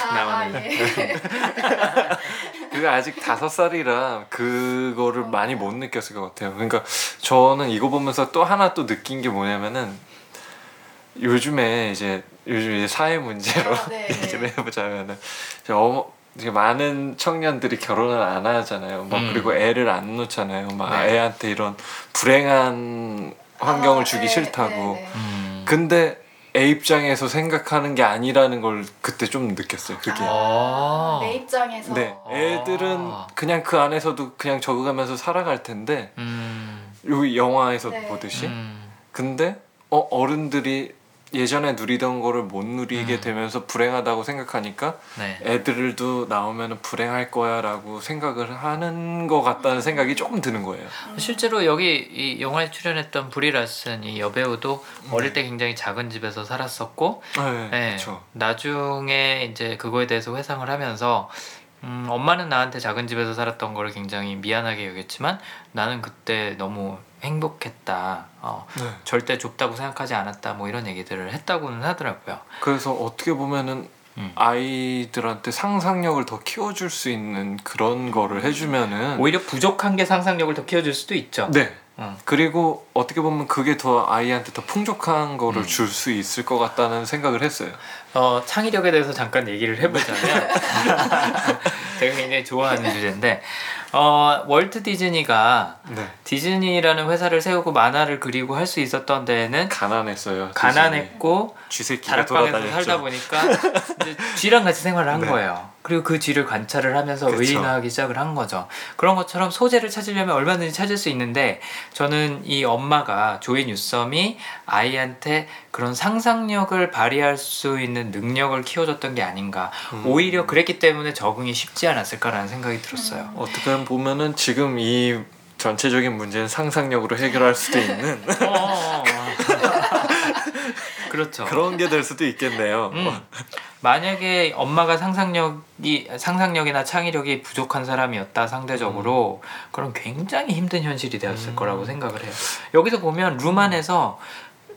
아, 나오는. 아, 예. 그가 아직 다섯 살이라 그거를 많이 못 느꼈을 것 같아요. 그러니까 저는 이거 보면서 또 하나 또 느낀 게 뭐냐면은 요즘에 이제 요즘 이제 사회 문제로 아, 네. 얘기를 해보자면은 어머 이제 많은 청년들이 결혼을 안 하잖아요. 막 음. 그리고 애를 안 놓잖아요. 막 네. 애한테 이런 불행한 환경을 아, 주기 네, 싫다고. 네, 네. 음. 근데 애 입장에서 생각하는 게 아니라는 걸 그때 좀 느꼈어요. 그게. 아. 내 입장에서 네, 애들은 아. 그냥 그 안에서도 그냥 적응하면서 살아갈 텐데 음. 여기 영화에서 네. 보듯이 음. 근데 어 어른들이 예전에 누리던 거를 못 누리게 음. 되면서 불행하다고 생각하니까 네. 애들도 나오면 불행할 거야라고 생각을 하는 것 같다는 생각이 조금 드는 거예요. 음. 실제로 여기 이 영화에 출연했던 브리 라슨 이 여배우도 음. 어릴 때 굉장히 작은 집에서 살았었고 네, 네. 나중에 이제 그거에 대해서 회상을 하면서 음, 엄마는 나한테 작은 집에서 살았던 거를 굉장히 미안하게 여겼지만 나는 그때 너무 행복했다. 어, 네. 절대 좁다고 생각하지 않았다. 뭐 이런 얘기들을 했다고는 하더라고요. 그래서 어떻게 보면은 음. 아이들한테 상상력을 더 키워줄 수 있는 그런 거를 해주면은 오히려 부족한 게 상상력을 더 키워줄 수도 있죠. 네 음. 그리고 어떻게 보면 그게 더 아이한테 더 풍족한 거를 음. 줄수 있을 것 같다는 생각을 했어요. 어, 창의력에 대해서 잠깐 얘기를 해보자면 제가 굉장히 좋아하는 주제인데 어, 월트 디즈니가 네. 디즈니라는 회사를 세우고 만화를 그리고 할 수 있었던 데에는 가난했어요. 가난했고 쥐새끼가 다락방에서 돌아다녔죠. 살다 보니까 쥐랑 같이 생활을 한 네. 거예요. 그리고 그 쥐를 관찰을 하면서 그쵸. 의인화하기 시작을 한 거죠. 그런 것처럼 소재를 찾으려면 얼마든지 찾을 수 있는데 저는 이 엄마가 조이 뉴섬이 아이한테 그런 상상력을 발휘할 수 있는 능력을 키워줬던 게 아닌가. 음. 오히려 그랬기 때문에 적응이 쉽지 않았을까라는 생각이 들었어요. 어떻게 보면은 지금 이 전체적인 문제는 상상력으로 해결할 수도 있는 어, 어, 어. 그렇죠. 그런 게 될 수도 있겠네요. 음. 만약에 엄마가 상상력이 상상력이나 창의력이 부족한 사람이었다 상대적으로 그럼 굉장히 힘든 현실이 되었을 음. 거라고 생각을 해요. 여기서 보면 룸 안에서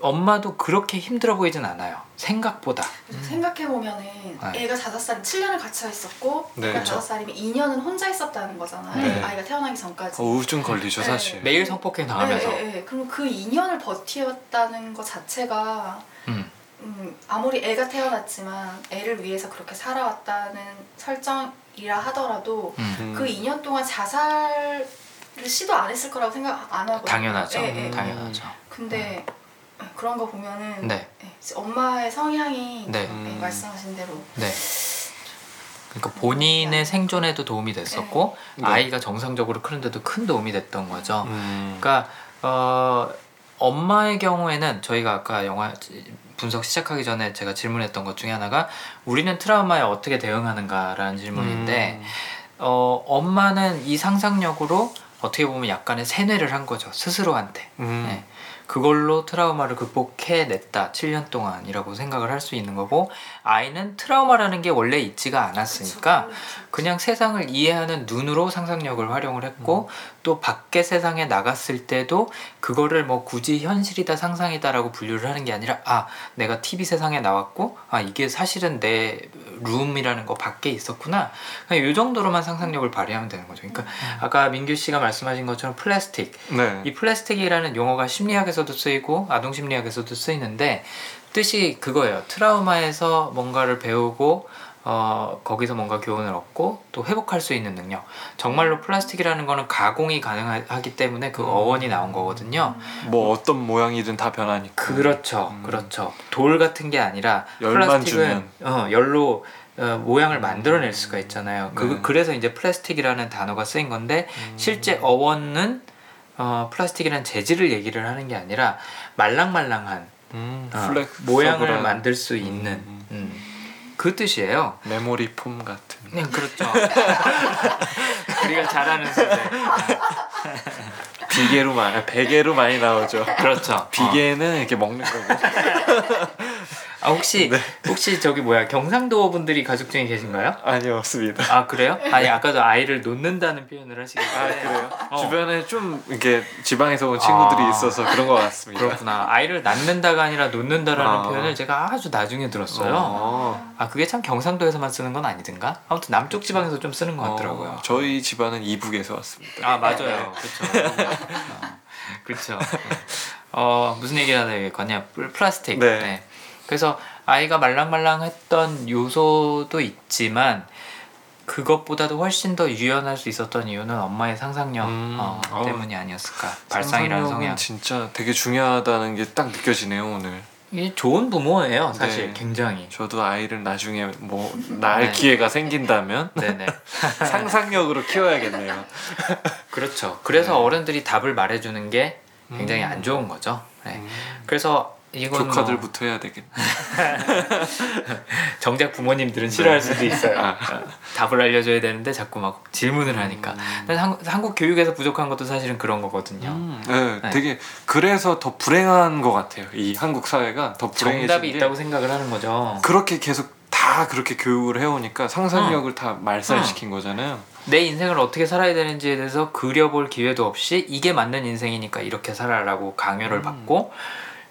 엄마도 그렇게 힘들어 보이진 않아요. 생각보다. 생각해 보면은 네. 애가 다섯 살 7년을 같이 있었고 네. 다섯 살이면 2년은 혼자 있었다는 거잖아요. 네. 아이가 태어나기 전까지. 어, 우울증 걸리죠 네. 사실. 매일 성폭행 당하면서. 네, 네, 네. 그럼 그 2년을 버티었다는 것 자체가 음. 음, 아무리 애가 태어났지만 애를 위해서 그렇게 살아왔다는 설정이라 하더라도 음. 음. 그 2년 동안 자살을 시도 안 했을 거라고 생각 안 하고 당연하죠. 네, 네. 당연하죠. 근데 그런 거 보면은 네. 네, 엄마의 성향이 네. 음. 네, 말씀하신 대로 네. 그러니까 본인의 생존에도 도움이 됐었고 네. 아이가 정상적으로 크는데도 큰 도움이 됐던 거죠. 음. 그러니까 어, 엄마의 경우에는 저희가 아까 영화 분석 시작하기 전에 제가 질문했던 것 중에 하나가 우리는 트라우마에 어떻게 대응하는가라는 질문인데 음. 어, 엄마는 이 상상력으로 어떻게 보면 약간의 세뇌를 한 거죠 스스로한테 음. 네. 그걸로 트라우마를 극복해냈다. 7년 동안이라고 생각을 할 수 있는 거고 아이는 트라우마라는 게 원래 있지가 않았으니까. 그냥 세상을 이해하는 눈으로 상상력을 활용을 했고 또 밖에 세상에 나갔을 때도 그거를 뭐 굳이 현실이다 상상이다라고 분류를 하는 게 아니라 아 내가 TV 세상에 나왔고 아 이게 사실은 내 룸이라는 거 밖에 있었구나. 그냥 이 정도로만 상상력을 발휘하면 되는 거죠. 그러니까 아까 민규 씨가 말씀하신 것처럼 플라스틱. 네. 이 플라스틱이라는 용어가 심리학에서 도 쓰이고 아동 심리학에서도 쓰이는데 뜻이 그거예요. 트라우마에서 뭔가를 배우고 어, 거기서 뭔가 교훈을 얻고 또 회복할 수 있는 능력. 정말로 플라스틱이라는 거는 가공이 가능하기 때문에 그 어원이 나온 거거든요. 뭐 어떤 모양이든 다 변하니까. 그렇죠, 음. 그렇죠. 돌 같은 게 아니라 플라스틱은 어, 열로 어, 모양을 만들어낼 수가 있잖아요. 그, 네. 그래서 이제 플라스틱이라는 단어가 쓰인 건데 실제 어원은 어, 플라스틱이라는 재질을 얘기를 하는 게 아니라 말랑말랑한 음, 어, 모양을 만들 수 있는 음. 음, 그 뜻이에요. 메모리 폼 같은. 네, 그렇죠. 우리가 잘하는 소재. 비계로 많이, 베개로 많이 나오죠. 그렇죠. 비계는 이렇게 먹는 거고. 아 혹시 네. 혹시 저기 뭐야 경상도 분들이 가족 중에 계신가요? 아니요, 없습니다. 아 그래요? 아니 아까도 아이를 놓는다는 표현을 아 하시길래 그래요? 어. 주변에 좀 이렇게 지방에서 온 친구들이 아. 있어서 그런 것 같습니다. 그렇구나. 아이를 낳는다가 아니라 놓는다라는 아. 표현을 제가 아주 나중에 들었어요. 어. 아 그게 참 경상도에서만 쓰는 건 아니든가? 아무튼 남쪽 지방에서 좀 쓰는 것 같더라고요. 어, 저희 집안은 이북에서 왔습니다. 아 맞아요. 그렇죠. 그렇죠. 어 무슨 얘기를 하다 얘기했거든요. 플- 플라스틱. 네. 그래서 아이가 말랑말랑했던 요소도 있지만 그것보다도 훨씬 더 유연할 수 있었던 이유는 엄마의 상상력 음. 어, 어. 때문이 아니었을까. 발상이라는 성향. 진짜 되게 중요하다는 게 딱 느껴지네요 오늘. 이게 좋은 부모예요, 사실 네. 굉장히. 저도 아이를 나중에 뭐 낳을 네. 기회가 생긴다면 네네. 상상력으로 키워야겠네요. 그렇죠. 그래서 네. 어른들이 답을 말해주는 게 굉장히 음. 안 좋은 거죠. 네. 음. 그래서 이건 뭐 조카들부터 해야 되겠네. 정작 부모님들은 싫어할 수도 있어요. 아. 어, 답을 알려줘야 되는데 자꾸 막 질문을 하니까. 근데 한국, 한국 교육에서 부족한 것도 사실은 그런 거거든요. 음, 네, 네. 되게 그래서 더 불행한 것 같아요. 이 한국 사회가 더 불행해진 정답이 게 있다고 생각을 하는 거죠. 그렇게 계속 다다 그렇게 교육을 해오니까 상상력을 다 말살시킨 거잖아요. 내 인생을 어떻게 살아야 되는지에 대해서 그려볼 기회도 없이 이게 맞는 인생이니까 이렇게 살아라고 강요를 음. 받고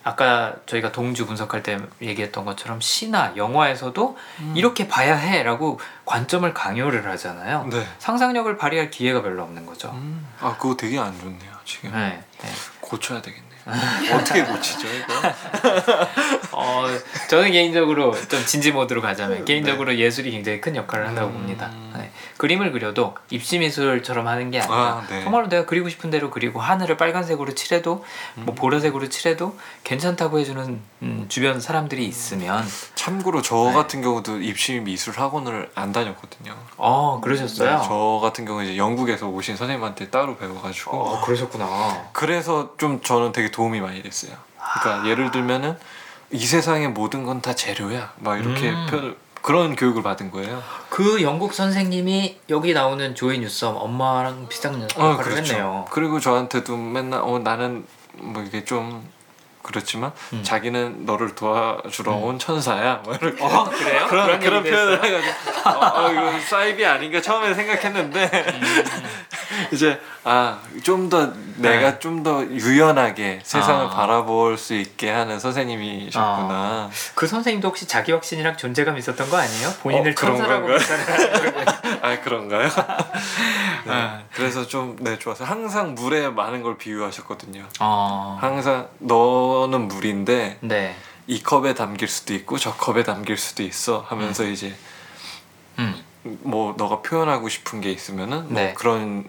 아까 저희가 동주 분석할 때 얘기했던 것처럼 시나 영화에서도 음. 이렇게 봐야 해라고 관점을 강요를 하잖아요. 네. 상상력을 발휘할 기회가 별로 없는 거죠. 음. 아 그거 되게 안 좋네요. 지금 네, 네. 고쳐야 되겠네요. 어떻게 고치죠 이거? 어, 저는 개인적으로 좀 진지 모드로 가자면 네. 개인적으로 예술이 굉장히 큰 역할을 한다고 음. 봅니다. 네. 그림을 그려도 입시 미술처럼 하는 게 아니라 아, 네. 정말로 내가 그리고 싶은 대로 그리고 하늘을 빨간색으로 칠해도 음. 뭐 보라색으로 칠해도 괜찮다고 해주는 음, 주변 사람들이 있으면 참고로 저 네. 같은 경우도 입시 미술 학원을 안 다녔거든요. 어 그러셨어요? 네, 저 같은 경우 이제 영국에서 오신 선생님한테 따로 배워가지고 어 그러셨구나. 그래서 좀 저는 되게 도움이 많이 됐어요. 그러니까 예를 들면은 이 세상의 모든 건 다 재료야. 막 이렇게 음. 표현 그런 교육을 받은 거예요. 그 영국 선생님이 여기 나오는 조이 뉴섬 엄마랑 비슷한 역할을 어, 그렇죠. 했네요. 그리고 저한테도 맨날 어 나는 뭐 이게 좀 그렇지만 음. 자기는 너를 도와주러 음. 온 천사야. 뭐 이렇게 어 그래요? 그런 그런? 표현을 해가지고 어, 어, 이거 사이비 아닌가 처음에 생각했는데 음. 이제 아 좀 더 내가 좀더 유연하게 세상을 네. 아. 바라볼 수 있게 하는 선생님이셨구나. 그 선생님도 혹시 자기 확신이랑 존재감 있었던 거 아니에요? 본인을 어, 그런 천사라고 아 그런가요? 네. 아. 그래서 좀네 좋았어요. 항상 물에 많은 걸 비유하셨거든요. 어. 항상 너는 물인데 네. 이 컵에 담길 수도 있고 저 컵에 담길 수도 있어 하면서 이제 음. 뭐 너가 표현하고 싶은 게 있으면은 뭐 네. 그런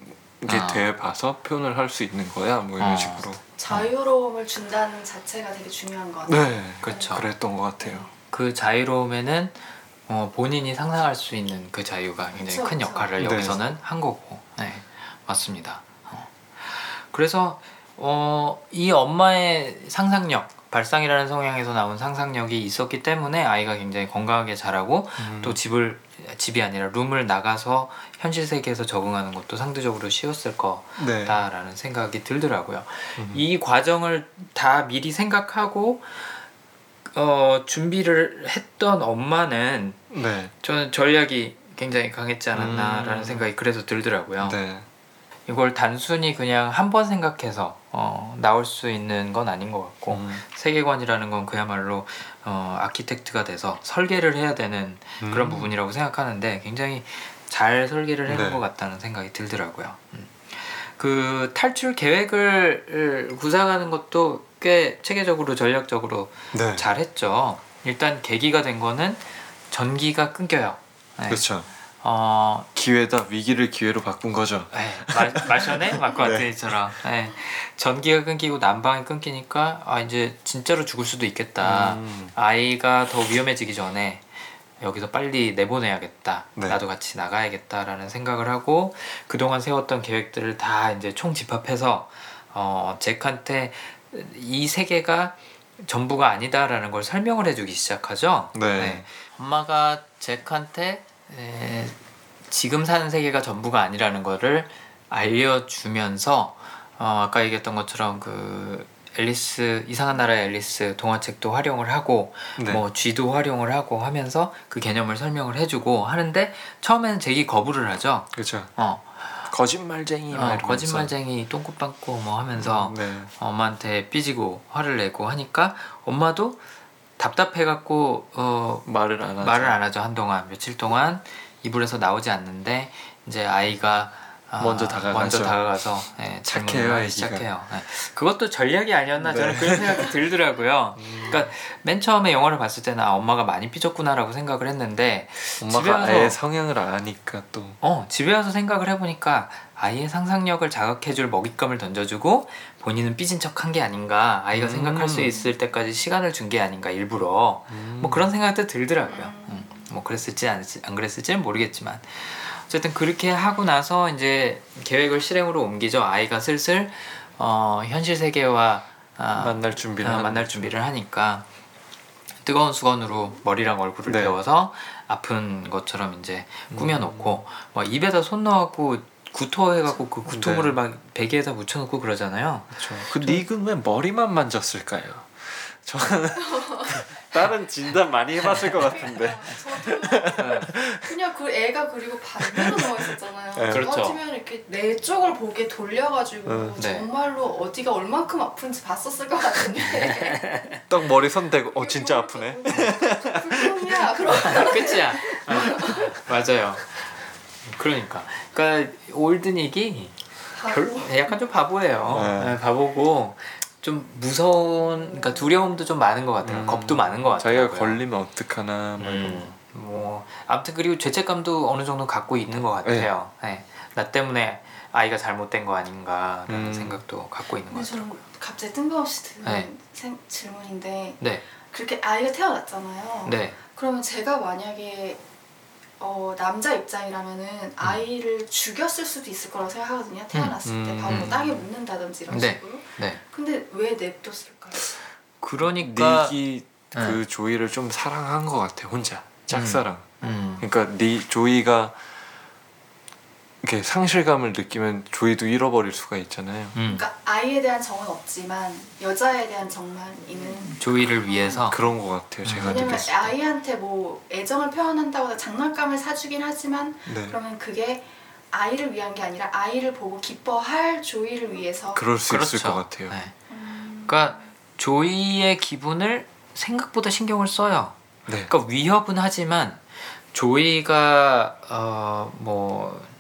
게 아. 돼 봐서 표현을 할 수 있는 거야 뭐 이런 어. 식으로 자유로움을 준다는 자체가 되게 중요한 것 같아요. 네 그렇죠. 그랬던 것 같아요 그 자유로움에는 어, 본인이 상상할 수 있는 그 자유가 굉장히 그쵸, 큰 그쵸. 역할을 네. 여기서는 한 거고. 네. 맞습니다. 어. 그래서 어, 이 엄마의 상상력, 발상이라는 성향에서 나온 상상력이 있었기 때문에 아이가 굉장히 건강하게 자라고 음. 또 집을 집이 아니라 룸을 나가서 현실 세계에서 적응하는 것도 상대적으로 쉬웠을 네. 거다라는 생각이 들더라고요. 음. 이 과정을 다 미리 생각하고 어, 준비를 했던 엄마는 네. 저는 전략이 굉장히 강했지 않았나라는 음. 생각이 그래서 들더라고요. 네. 이걸 단순히 그냥 한 번 생각해서 어, 나올 수 있는 건 아닌 것 같고 음. 세계관이라는 건 그야말로 어, 아키텍트가 돼서 설계를 해야 되는 그런 음. 부분이라고 생각하는데 굉장히 잘 설계를 해놓은 네. 것 같다는 생각이 들더라고요. 음. 그 탈출 계획을 구상하는 것도 꽤 체계적으로 전략적으로 네. 잘했죠. 일단 계기가 된 거는 전기가 끊겨요. 네. 그렇죠. 어, 기회다 위기를 기회로 바꾼 거죠. 네, 마, 마션의 마크 네. 아트니처럼 네. 전기가 끊기고 난방이 끊기니까 아 이제 진짜로 죽을 수도 있겠다. 음. 아이가 더 위험해지기 전에 여기서 빨리 내보내야겠다. 네. 나도 같이 나가야겠다라는 생각을 하고 그동안 세웠던 계획들을 다 이제 총 집합해서 어, 잭한테 이 세계가 전부가 아니다라는 걸 설명을 해주기 시작하죠. 네. 엄마가 잭한테 에, 지금 사는 세계가 전부가 아니라는 거를 알려주면서 어, 아까 얘기했던 것처럼 그 앨리스 이상한 나라의 앨리스 동화책도 활용을 하고 네. 뭐 쥐도 활용을 하고 하면서 그 개념을 설명을 해주고 하는데 처음에는 잭이 거부를 하죠. 그렇죠. 어, 거짓말쟁이 막 어. 거짓말쟁이 똥꼬빵고 뭐 하면서 네. 엄마한테 삐지고 화를 내고 하니까 엄마도 답답해갖고 어, 말을 안 하죠. 말을 안 하죠 한동안 며칠 동안 이불에서 나오지 않는데 이제 아이가 아, 먼저 다가가죠. 먼저 다가가서 예, 착해요. 시작해요. 예. 그것도 전략이 아니었나 저는 네. 그런 생각이 들더라고요. 음. 그러니까 맨 처음에 영화를 봤을 때는 아, 엄마가 많이 삐졌구나라고 생각을 했는데 집에 엄마가 와서 아예 성향을 아니까 또 어 집에 와서 생각을 해보니까 아이의 상상력을 자극해줄 먹잇감을 던져주고 본인은 삐진 척한 게 아닌가 아이가 음. 생각할 수 있을 때까지 시간을 준 게 아닌가 일부러 뭐 그런 생각도 들더라고요. 음, 뭐 그랬을지 안, 안 그랬을지는 모르겠지만 어쨌든 그렇게 하고 나서 이제 계획을 실행으로 옮기죠. 아이가 슬슬 어, 현실 세계와 아, 만날 준비를 아, 만날. 준비를 하니까 뜨거운 수건으로 머리랑 얼굴을 네. 데워서 아픈 것처럼 이제 음. 꾸며놓고 막 입에다 손 넣어갖고 구토해갖고 그 구토물을 네. 막 베개에다 묻혀놓고 그러잖아요. 그렇죠. 그 닉은 왜 머리만 만졌을까요? 저는 다른 진단 많이 해봤을 것 같은데. 저도 그냥 그 애가 그리고 반대로 누워 있었잖아요. 네. 저 그렇죠. 같으면 이렇게 내 쪽을 보게 돌려가지고 음. 네. 정말로 어디가 얼만큼 아픈지 봤었을 것 같은데. 딱 머리 손대고 어 진짜 아프네. 불평이야. 그럼 끝이야. 어, 맞아요. 그러니까, 그러니까 올드닉이 별, 약간 좀 바보예요. 네. 네, 바보고 좀 무서운, 그러니까 두려움도 좀 많은 것 같아요. 음. 겁도 많은 것 같아요. 자기가 걸리면 어떡하나 거. 음, 뭐 아무튼 그리고 죄책감도 어느 정도 갖고 있는 것 같아요. 네. 나 때문에 아이가 잘못된 거 아닌가라는 음. 생각도 갖고 있는 것 같더라고요. 갑자기 뜬금없이 드는 네. 생- 질문인데 네, 그렇게 아이가 태어났잖아요. 네, 그러면 제가 만약에 어, 남자 입장이라면은 아이를 죽였을 수도 있을 거라고 생각하거든요. 태어났을 음, 때 바로 음. 땅에 묻는다든지 이런 네. 식으로. 네. 근데 왜 냅뒀을까요? 그러니까 닉이 그 조이를 좀 사랑한 것 같아 혼자 짝사랑. 음, 그러니까 니 조이가 이렇게 상실감을 느끼면 조이도 잃어버릴 수가 있잖아요. 음. 그러니까 아이에 대한 정은 없지만 여자에 대한 정만 있는. 조이를 위해서 그런 것 같아요. 제가 왜냐면 느꼈을 때. 아이한테 뭐 애정을 표현한다고 장난감을 사주긴 하지만 네. 그러면 그게 아이를 위한 게 아니라 아이를 보고 기뻐할 조이를 위해서. 그럴 수 있을 그렇죠. 것 같아요. 네. 음, 그러니까 조이의 기분을 생각보다 신경을 써요. 네. 그러니까 위협은 하지만 조이가 어 뭐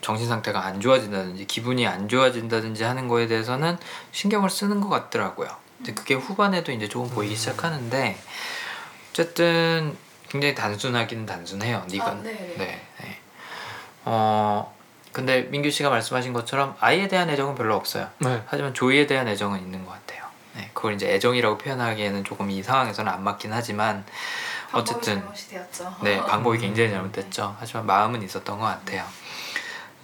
정신 상태가 안 좋아진다든지 기분이 안 좋아진다든지 하는 거에 대해서는 신경을 쓰는 것 같더라고요. 근데 그게 후반에도 이제 조금 보이기 음. 시작하는데 어쨌든 굉장히 단순하기는 단순해요. 닉은. 아, 네. 네. 네. 어 근데 민규 씨가 말씀하신 것처럼 아이에 대한 애정은 별로 없어요. 네. 하지만 조이에 대한 애정은 있는 것 같아요. 네, 그걸 이제 애정이라고 표현하기에는 조금 이 상황에서는 안 맞긴 하지만 방법이 어쨌든 잘못이 되었죠. 네 방법이 굉장히 잘못됐죠. 하지만 마음은 있었던 것 같아요.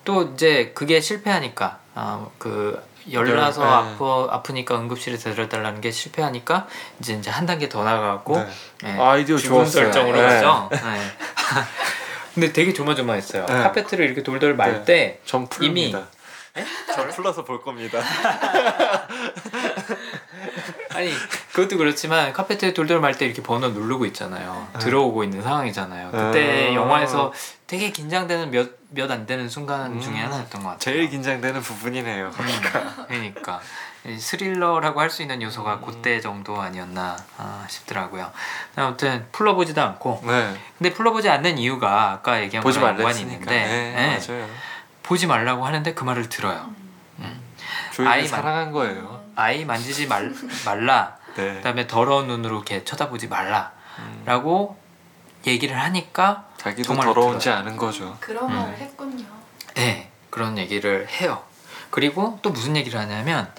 또 이제 그게 실패하니까 어, 그 열나서 네. 아프 아프니까 응급실에 데려달라는 게 실패하니까 이제 이제 한 단계 더 나가고 네. 네, 아이디어 좋았어요. 설정으로 네. 가죠. 네. 근데 되게 조마조마했어요. 네. 카페트를 이렇게 돌돌 말 네. 때 이미-. 전 풀러서 볼 겁니다. 아니 그것도 그렇지만 카페트에 돌돌 말 때 이렇게 번호 누르고 있잖아요. 네. 들어오고 있는 상황이잖아요. 그때 음. 영화에서 되게 긴장되는 몇 몇 안 되는 순간 음. 중에 하나였던 것 같아요. 제일 긴장되는 부분이네요. 그러니까 그러니까 이 스릴러라고 할 수 있는 요소가 음. 그때 정도 아니었나 아, 싶더라고요. 아무튼 풀러보지도 않고 네. 근데 풀러보지 않는 이유가 아까 얘기한 보지 했으니까. 있는데 네, 네. 보지 말라고 하는데 그 말을 들어요. 조이를 아이만- 사랑한 거예요. 아이 만지지 말, 말라. 네. 그다음에 더러운 눈으로 이렇게 쳐다보지 말라라고 음, 얘기를 하니까 자기도 더러운지 들어요. 아는 거죠. 그런 음. 말을 했군요. 네 그런 얘기를 해요. 그리고 또 무슨 얘기를 하냐면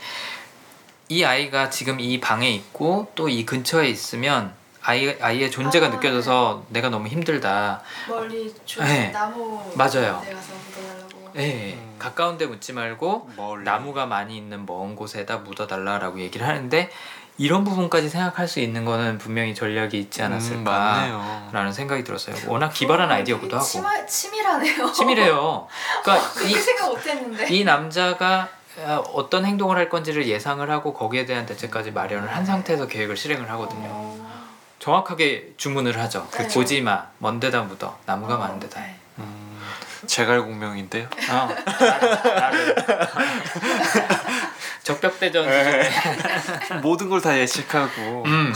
이 아이가 지금 이 방에 있고 또 이 근처에 있으면 아이 아이의 존재가 아, 느껴져서 내가 너무 힘들다. 멀리 조 네. 나무 맞아요. 데 가서 묻어달라고. 네 음. 가까운 데 묻지 말고 멀리. 나무가 많이 있는 먼 곳에다 묻어달라라고 얘기를 하는데 이런 부분까지 생각할 수 있는 거는 분명히 전략이 있지 음, 않았을까. 맞네요. 라는 생각이 들었어요. 워낙 기발한 아이디어기도 하고 치마, 치밀하네요. 치밀해요. 그러니까 이, 생각 못했는데. 이 남자가 어, 어떤 행동을 할 건지를 예상을 하고 거기에 대한 대책까지 마련을 한 상태에서 계획을 실행을 하거든요. 어, 정확하게 주문을 하죠. 네. 보지 마, 먼 데다 묻어, 나무가 어, 많은 데다. 네. 음, 제갈공명인데요. 어, 나를 적벽대전. 모든 걸 다 예측하고 음,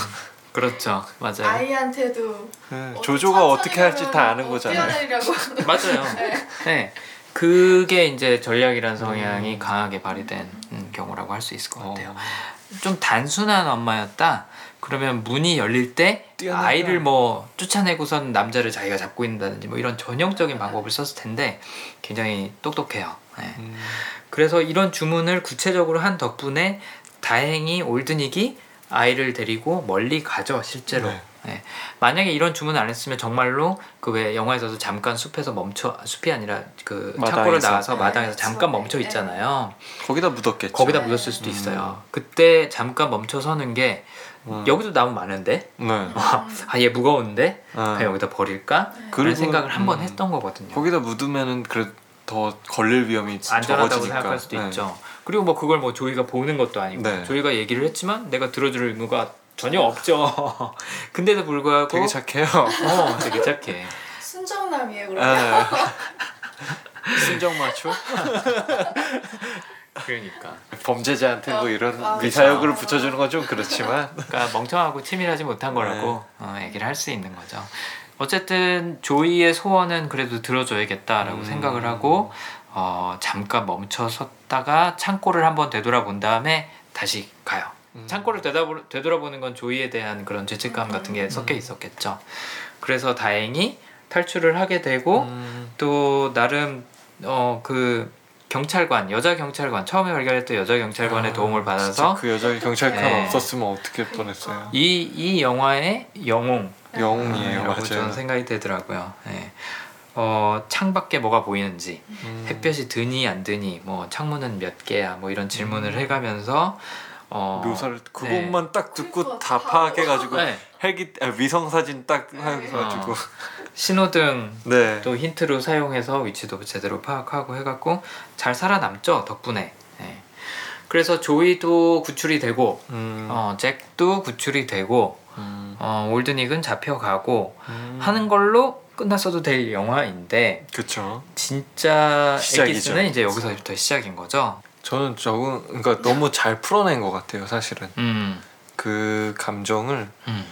그렇죠, 맞아요. 아이한테도 네, 조조가 어떻게 할지 다 아는 어, 거잖아요. 맞아요. 네. 네. 그게 이제 전략이란 성향이 음. 강하게 발휘된 음, 경우라고 할 수 있을 것 같아요. 어. 좀 단순한 엄마였다. 그러면 문이 열릴 때 뛰어나가. 아이를 뭐 쫓아내고선 남자를 자기가 잡고 있는다든지 뭐 이런 전형적인 방법을 썼을 텐데 굉장히 똑똑해요. 네. 음, 그래서 이런 주문을 구체적으로 한 덕분에 다행히 올드닉이 아이를 데리고 멀리 가죠 실제로. 네. 네. 만약에 이런 주문 안 했으면 정말로 그 왜 영화에서도 잠깐 숲에서 멈춰 숲이 아니라 그 마당에서. 창고를 나와서 네, 마당에서. 잠깐 멈춰 네. 있잖아요. 거기다 묻었겠죠. 거기다 네. 묻었을 수도 음. 있어요. 그때 잠깐 멈춰 서는 게 음. 여기도 나무 많은데 네. 아얘 무거운데 아, 그냥 여기다 버릴까? 네. 그런 그리고, 생각을 한번 음, 했던 거거든요. 거기다 묻으면은 그래 더 걸릴 위험이 안전하다고 적어지니까. 생각할 수도 네. 있죠. 그리고 뭐 그걸 뭐 조이가 보는 것도 아니고 네. 조이가 얘기를 했지만 내가 들어줄 의무가 전혀 없죠. 근데도 불구하고 되게 착해요. 어, 되게 착해. 순정남이에요 그러면. 아, 순정 마초 그러니까. 범죄자한테 뭐 이런 아, 미사역을 그쵸. 붙여주는 건 좀 그렇지만 그러니까 멍청하고 치밀하지 못한 거라고 네. 어, 얘기를 할 수 있는 거죠. 어쨌든 조이의 소원은 그래도 들어줘야겠다라고 음. 생각을 하고 어, 잠깐 멈춰 섰다가 창고를 한번 되돌아본 다음에 다시 가요. 음. 창고를 되돌아보, 되돌아보는 건 조이에 대한 그런 죄책감 같은 게 섞여 있었겠죠. 그래서 다행히 탈출을 하게 되고 음, 또 나름 어 그 경찰관 여자 경찰관 처음에 발견했던 여자 경찰관의 아, 도움을 받아서 그 여자 경찰관 네. 없었으면 어떻게 뻔했어요. 이 이 영화의 영웅 영웅이에요, 저는 맞아요. 생각이 되더라고요. 예. 어, 창밖에 뭐가 보이는지 음. 햇볕이 드니 안 드니 뭐 창문은 몇 개야 뭐 이런 질문을 해가면서 어, 묘사를 그것만 딱 듣고 그러니까 다다 파악해가지고 네. 헬기 아, 위성 사진 딱 네. 해가지고 신호등 네. 또 힌트로 사용해서 위치도 제대로 파악하고 해갖고 잘 살아남죠 덕분에. 예. 그래서 조이도 구출이 되고 음, 어, 잭도 구출이 되고 음, 어, 올드닉은 잡혀가고 음. 하는 걸로 끝났어도 될 영화인데 그쵸. 진짜 시작이죠. 엑기스는 이제 여기서부터 시작인 거죠. 저는 적응 그러니까 너무 잘 풀어낸 것 같아요 사실은 음, 그 감정을 음,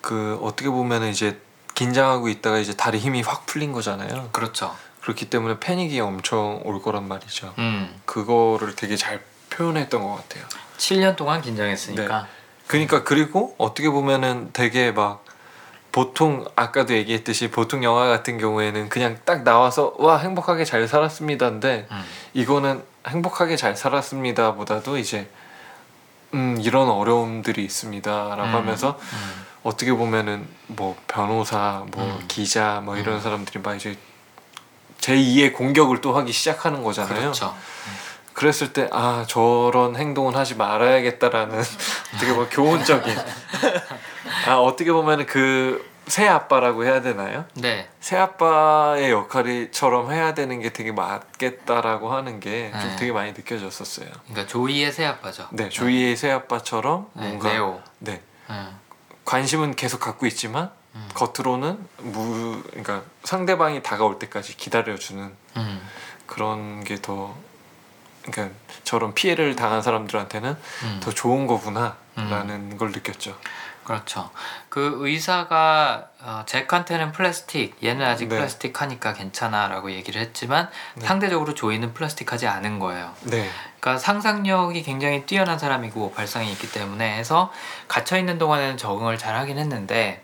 그 어떻게 보면은 이제 긴장하고 있다가 이제 다리 힘이 확 풀린 거잖아요. 그렇죠. 그렇기 때문에 패닉이 엄청 올 거란 말이죠. 음, 그거를 되게 잘 표현했던 것 같아요. 7년 동안 긴장했으니까. 그러니까 그리고 어떻게 보면은 되게 막 보통 아까도 얘기했듯이 보통 영화 같은 경우에는 그냥 딱 나와서 와 행복하게 잘 살았습니다인데 음, 이거는 행복하게 잘 살았습니다 보다도 이제 음 이런 어려움들이 있습니다라고 음, 하면서 음, 어떻게 보면은 뭐 변호사 뭐 음. 기자 뭐 이런 음. 사람들이 막 이제 제2의 공격을 또 하기 시작하는 거잖아요. 그렇죠. 그랬을 때 아 저런 행동은 하지 말아야겠다라는 되게 뭐 교훈적인 아 어떻게 보면은 그 새 아빠라고 해야 되나요? 네. 새 아빠의 역할이처럼 해야 되는 게 되게 맞겠다라고 하는 게좀 네. 되게 많이 느껴졌었어요. 그러니까 조이의 새 아빠죠. 네, 조이의 새 아빠처럼 네, 뭔가 레오. 네 음, 관심은 계속 갖고 있지만 음, 겉으로는 무 그러니까 상대방이 다가올 때까지 기다려 주는 음, 그런 게 더 그러니까 저런 피해를 당한 사람들한테는 음. 더 좋은 거구나라는 걸 느꼈죠. 그렇죠. 그 의사가 어, 잭한테는 플라스틱, 얘는 아직 네. 플라스틱 하니까 괜찮아라고 얘기를 했지만 네. 상대적으로 조이는 플라스틱하지 않은 거예요. 네, 그러니까 상상력이 굉장히 뛰어난 사람이고 발상이 있기 때문에 해서 갇혀 있는 동안에는 적응을 잘 하긴 했는데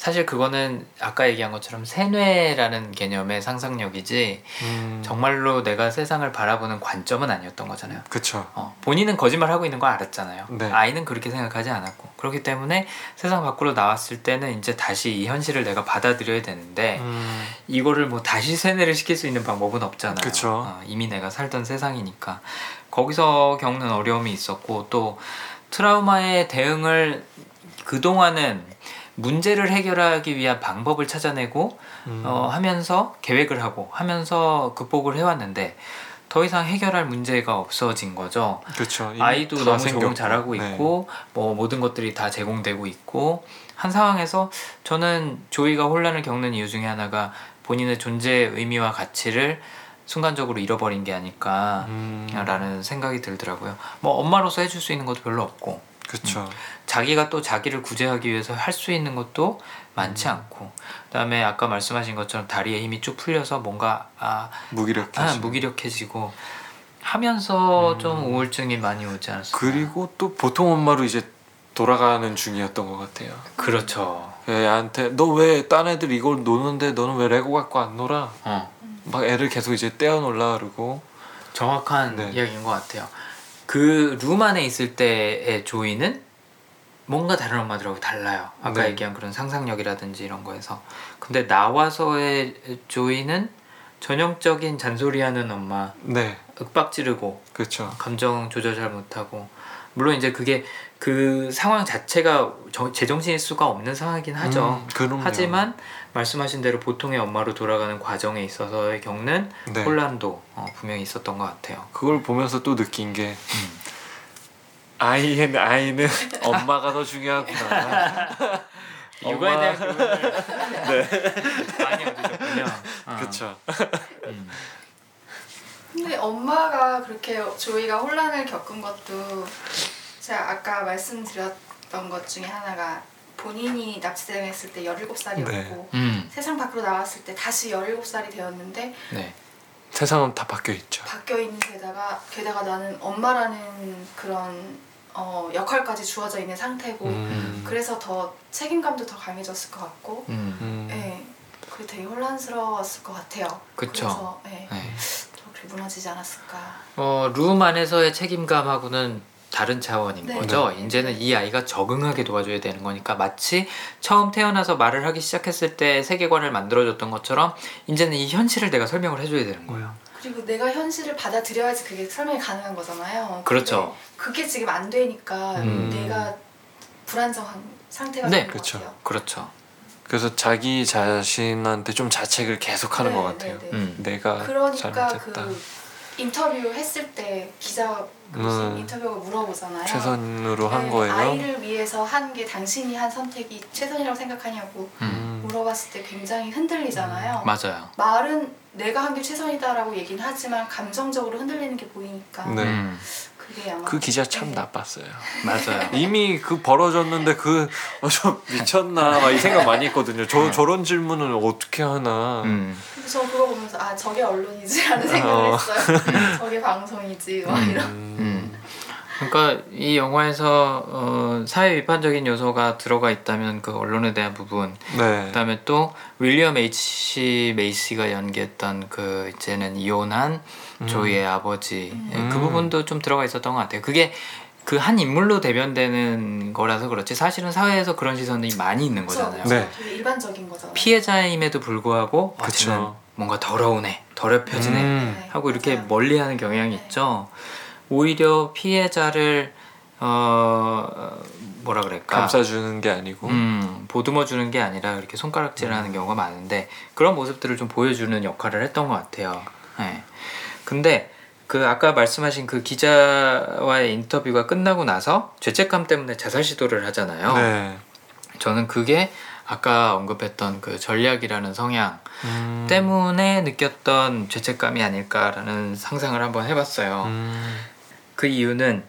사실 그거는 아까 얘기한 것처럼 세뇌라는 개념의 상상력이지 음, 정말로 내가 세상을 바라보는 관점은 아니었던 거잖아요. 그쵸. 어, 본인은 거짓말 하고 있는 거 알았잖아요. 네. 아이는 그렇게 생각하지 않았고 그렇기 때문에 세상 밖으로 나왔을 때는 이제 다시 이 현실을 내가 받아들여야 되는데 음, 이거를 뭐 다시 세뇌를 시킬 수 있는 방법은 없잖아요. 그쵸. 어, 이미 내가 살던 세상이니까 거기서 겪는 어려움이 있었고 또 트라우마에 대응을 그 동안은 문제를 해결하기 위한 방법을 찾아내고 음, 어, 하면서 계획을 하고 하면서 극복을 해왔는데 더 이상 해결할 문제가 없어진 거죠. 이미 아이도 다 너무 생겼고. 적응 잘하고 네. 있고 뭐 모든 것들이 다 제공되고 있고 한 상황에서 저는 조이가 혼란을 겪는 이유 중에 하나가 본인의 존재의 의미와 가치를 순간적으로 잃어버린 게 아닐까라는 음, 생각이 들더라고요. 뭐 엄마로서 해줄 수 있는 것도 별로 없고 그쵸. 자기가 또 자기를 구제하기 위해서 할 수 있는 것도 많지 음. 않고 그다음에 아까 말씀하신 것처럼 다리에 힘이 쭉 풀려서 뭔가 아, 무기력해. 아 무기력해지고 하면서 음. 좀 우울증이 많이 오지 않았어요. 그리고 또 보통 엄마로 이제 돌아가는 중이었던 것 같아요. 그렇죠. 애한테 너 왜 딴 애들 이걸 노는데 너는 왜 레고 갖고 안 놀아? 어, 막 애를 계속 이제 떼어 놀라 그러고 정확한 네. 이야기인 것 같아요. 그 룸 안에 있을 때의 조이는 뭔가 다른 엄마들하고 달라요. 아까 네. 얘기한 그런 상상력이라든지 이런 거에서. 근데 나와서의 조이는 전형적인 잔소리하는 엄마, 네 윽박 지르고 그렇죠. 감정 조절 잘 못하고 물론 이제 그게 그 상황 자체가 저- 제정신일 수가 없는 상황이긴 하죠. 음. 하지만 말씀하신 대로 보통의 엄마로 돌아가는 과정에 있어서의 겪는 네. 혼란도 어, 분명히 있었던 것 같아요. 그걸 보면서 또 느낀 게 아이는 아이는 엄마가 더 중요하구나. 육아에 대한 교훈을 많이 얻으셨군요. 어. 그렇죠. 음. 근데 엄마가 그렇게 조이가 혼란을 겪은 것도 제가 아까 말씀드렸던 것 중에 하나가 본인이 납치당했을 때 17살이었고 네. 음. 세상 밖으로 나왔을 때 다시 17살이 되었는데 네. 세상은 다 바뀌어 있죠. 바뀌어 있는 게다가 게다가 나는 엄마라는 그런 어, 역할까지 주어져 있는 상태고 음. 그래서 더 책임감도 더 강해졌을 것 같고 음. 음. 예, 그게 되게 혼란스러웠을 것 같아요. 그쵸. 그래서 예, 네. 더 그렇게 무너지지 않았을까. 어, 룸 안에서의 책임감하고는 다른 차원인 네. 거죠. 네. 이제는 이 아이가 적응하게 도와줘야 되는 거니까 마치 처음 태어나서 말을 하기 시작했을 때 세계관을 만들어줬던 것처럼 이제는 이 현실을 내가 설명을 해줘야 되는 거예요. 그리고 내가 현실을 받아들여야지 그게 설명이 가능한 거잖아요. 그렇죠. 그게 지금 안 되니까 음. 내가 불안정한 상태가 네, 되는 것 그렇죠. 같아요. 그렇죠. 그래서 자기 자신한테 좀 자책을 계속하는 네, 것 같아요. 네, 네. 음. 내가 그러니까 잘못했다. 그 인터뷰 했을 때 기자 그 음. 인터뷰가 물어보잖아요. 최선으로 한 네, 거예요. 아이를 위해서 한 게 당신이 한 선택이 최선이라고 생각하냐고 음. 음. 물어봤을 때 굉장히 흔들리잖아요. 맞아요. 말은 내가 한 게 최선이다라고 얘기는 하지만 감정적으로 흔들리는 게 보이니까 네. 음. 그게 아마 그 기자 참 네. 나빴어요. 맞아요. 이미 그 벌어졌는데 그좀 미쳤나 막 이 생각 많이 했거든요. 저 저런 질문을 어떻게 하나. 음. 그래서 저 그거 보면서 아 저게 언론이지라는 생각을 어. 했어요. 저게 방송이지 막 음. 이런. 음. 그러니까 이 영화에서 어, 사회 비판적인 요소가 들어가 있다면 그 언론에 대한 부분, 네. 그다음에 또 윌리엄 H 메이시가 연기했던 그 이제는 이혼한 조이의 아버지 예, 그 음. 부분도 좀 들어가 있었던 것 같아요. 그게 그 한 인물로 대변되는 거라서 그렇지 사실은 사회에서 그런 시선이 많이 있는 거잖아요. 네. 일반적인 거잖아요. 피해자임에도 불구하고 아, 그쵸. 쟤는 뭔가 더러우네, 더럽혀지네 음. 네, 하고 이렇게. 멀리하는 경향이 네. 있죠. 오히려 피해자를 어 뭐라 그럴까 감싸주는 게 아니고. 음, 보듬어 주는 게 아니라 이렇게 손가락질하는 경우가 많은데 그런 모습들을 좀 보여주는 역할을 했던 것 같아요. 네. 근데 그 아까 말씀하신 그 기자와의 인터뷰가 끝나고 나서 죄책감 때문에 자살 시도를 하잖아요. 네. 저는 그게 아까 언급했던 그 전략이라는 성향 음. 때문에 느꼈던 죄책감이 아닐까라는 상상을 한번 해봤어요. 음. 그 이유는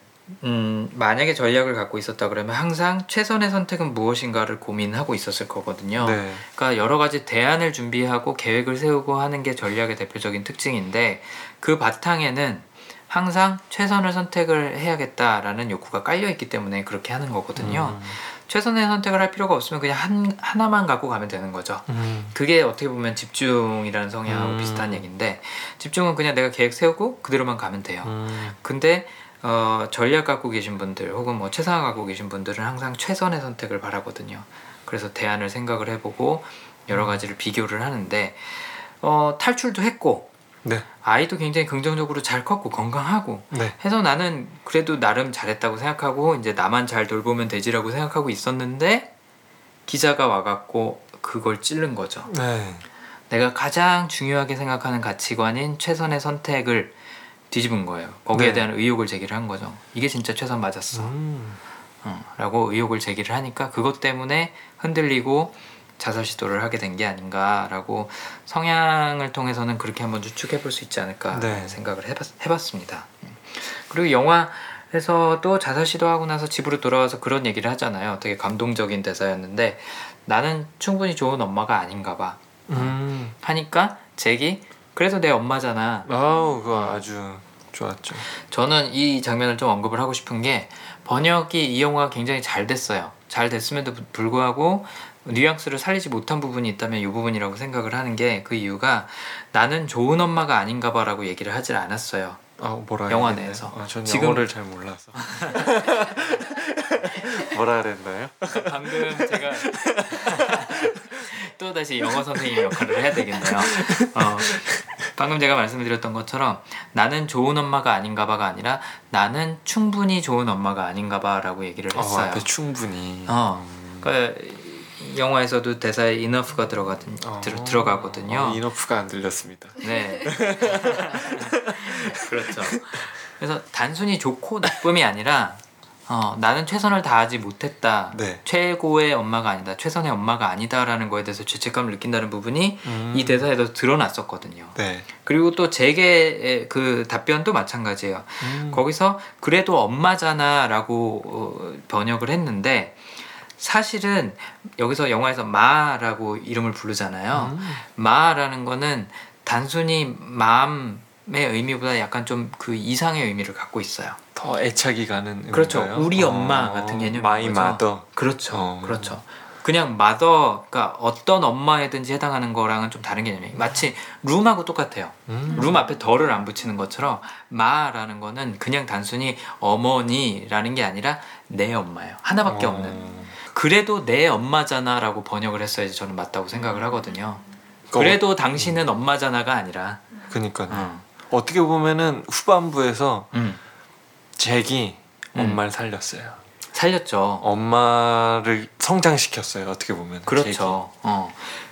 음, 만약에 전략을 갖고 있었다 그러면 항상 최선의 선택은 무엇인가를 고민하고 있었을 거거든요. 네. 그러니까 여러 가지 대안을 준비하고 계획을 세우고 하는 게 전략의 대표적인 특징인데 그 바탕에는 항상 최선을 선택을 해야겠다라는 욕구가 깔려 있기 때문에 그렇게 하는 거거든요. 음. 최선의 선택을 할 필요가 없으면 그냥 한 하나만 갖고 가면 되는 거죠. 음. 그게 어떻게 보면 집중이라는 성향하고 음. 비슷한 얘기인데 집중은 그냥 내가 계획 세우고 그대로만 가면 돼요. 음. 근데 어, 전략 갖고 계신 분들 혹은 뭐 최상화 갖고 계신 분들은 항상 최선의 선택을 바라거든요. 그래서 대안을 생각을 해보고 여러 가지를 비교를 하는데 어, 탈출도 했고 네. 아이도 굉장히 긍정적으로 잘 컸고 건강하고 네. 해서 나는 그래도 나름 잘했다고 생각하고 이제 나만 잘 돌보면 되지라고 생각하고 있었는데 기자가 와갖고 그걸 찌른 거죠. 네. 내가 가장 중요하게 생각하는 가치관인 최선의 선택을 뒤집은 거예요. 거기에 네. 대한 의혹을 제기를 한 거죠. 이게 진짜 최선 맞았어. 음. 어, 라고 의혹을 제기를 하니까 그것 때문에 흔들리고 자살 시도를 하게 된 게 아닌가라고 성향을 통해서는 그렇게 한번 추측해 볼 수 있지 않을까 네. 생각을 해봤, 해봤습니다. 음. 그리고 영화에서도 자살 시도하고 나서 집으로 돌아와서 그런 얘기를 하잖아요. 되게 감동적인 대사였는데 나는 충분히 좋은 엄마가 아닌가 봐 음. 하니까 잭이 그래서 내 엄마잖아. 아우 그거 아주 좋았죠. 저는 이 장면을 좀 언급을 하고 싶은 게 번역이 이 영화가 굉장히 잘 됐어요. 잘 됐음에도 불- 불구하고 뉘앙스를 살리지 못한 부분이 있다면 이 부분이라고 생각을 하는 게 그 이유가 나는 좋은 엄마가 아닌가 봐라고 얘기를 하질 않았어요. 아 뭐라 영화 해야 되나요? 내에서. 아, 전 지금- 영어를 잘 몰라서. 뭐라 그랬나요? 방금 제가 또 다시 영어 선생님 역할을 해야 되겠네요. 어, 방금 제가 말씀드렸던 것처럼 나는 좋은 엄마가 아닌가봐가 아니라 나는 충분히 좋은 엄마가 아닌가봐라고 얘기를 어, 했어요. 앞에 충분히. 어, 음. 그러니까 영화에서도 대사에 enough가 들어가든 어. 들, 들어가거든요. 어, 이너프가 안 들렸습니다. 네. 그렇죠. 그래서 단순히 좋고 나쁨이 아니라 어, 나는 최선을 다하지 못했다. 네. 최고의 엄마가 아니다. 최선의 엄마가 아니다라는 거에 대해서 죄책감을 느낀다는 부분이 음. 이 대사에도 드러났었거든요. 네. 그리고 또 제게의 그 답변도 마찬가지예요. 음. 거기서 그래도 엄마잖아라고 어, 번역을 했는데 사실은 여기서 영화에서 마라고 이름을 부르잖아요. 음. 마라는 거는 단순히 마음의 의미보다 약간 좀 그 이상의 의미를 갖고 있어요. 더 애착이 가는 그렇죠. 의미인가요? 우리 엄마 같은 개념인 my 거죠. mother. 그렇죠. 어. 그렇죠. 그냥 mother, 그러니까 어떤 엄마에든지 해당하는 거랑은 좀 다른 개념이에요. 마치 룸하고 똑같아요. 음. 룸 앞에 the를 안 붙이는 것처럼 Ma라는 거는 그냥 단순히 어머니라는 게 아니라 내 엄마예요. 하나밖에 어. 없는. 그래도 내 엄마잖아라고 번역을 했어야지 저는 맞다고 생각을 하거든요. 그러니까 그래도 당신은 엄마잖아가 아니라. 그러니까요. 어. 어떻게 보면은 후반부에서 음, 잭이 음. 엄마를 살렸어요. 살렸죠. 엄마를 성장시켰어요. 어떻게 보면. 그렇죠. 어.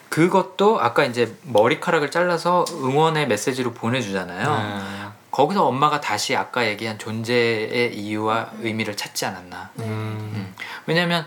그것도 아까 이제 머리카락을 잘라서 응원의 메시지로 보내주잖아요. 네. 거기서 엄마가 다시 아까 얘기한 존재의 이유와 의미를 찾지 않았나. 음. 왜냐면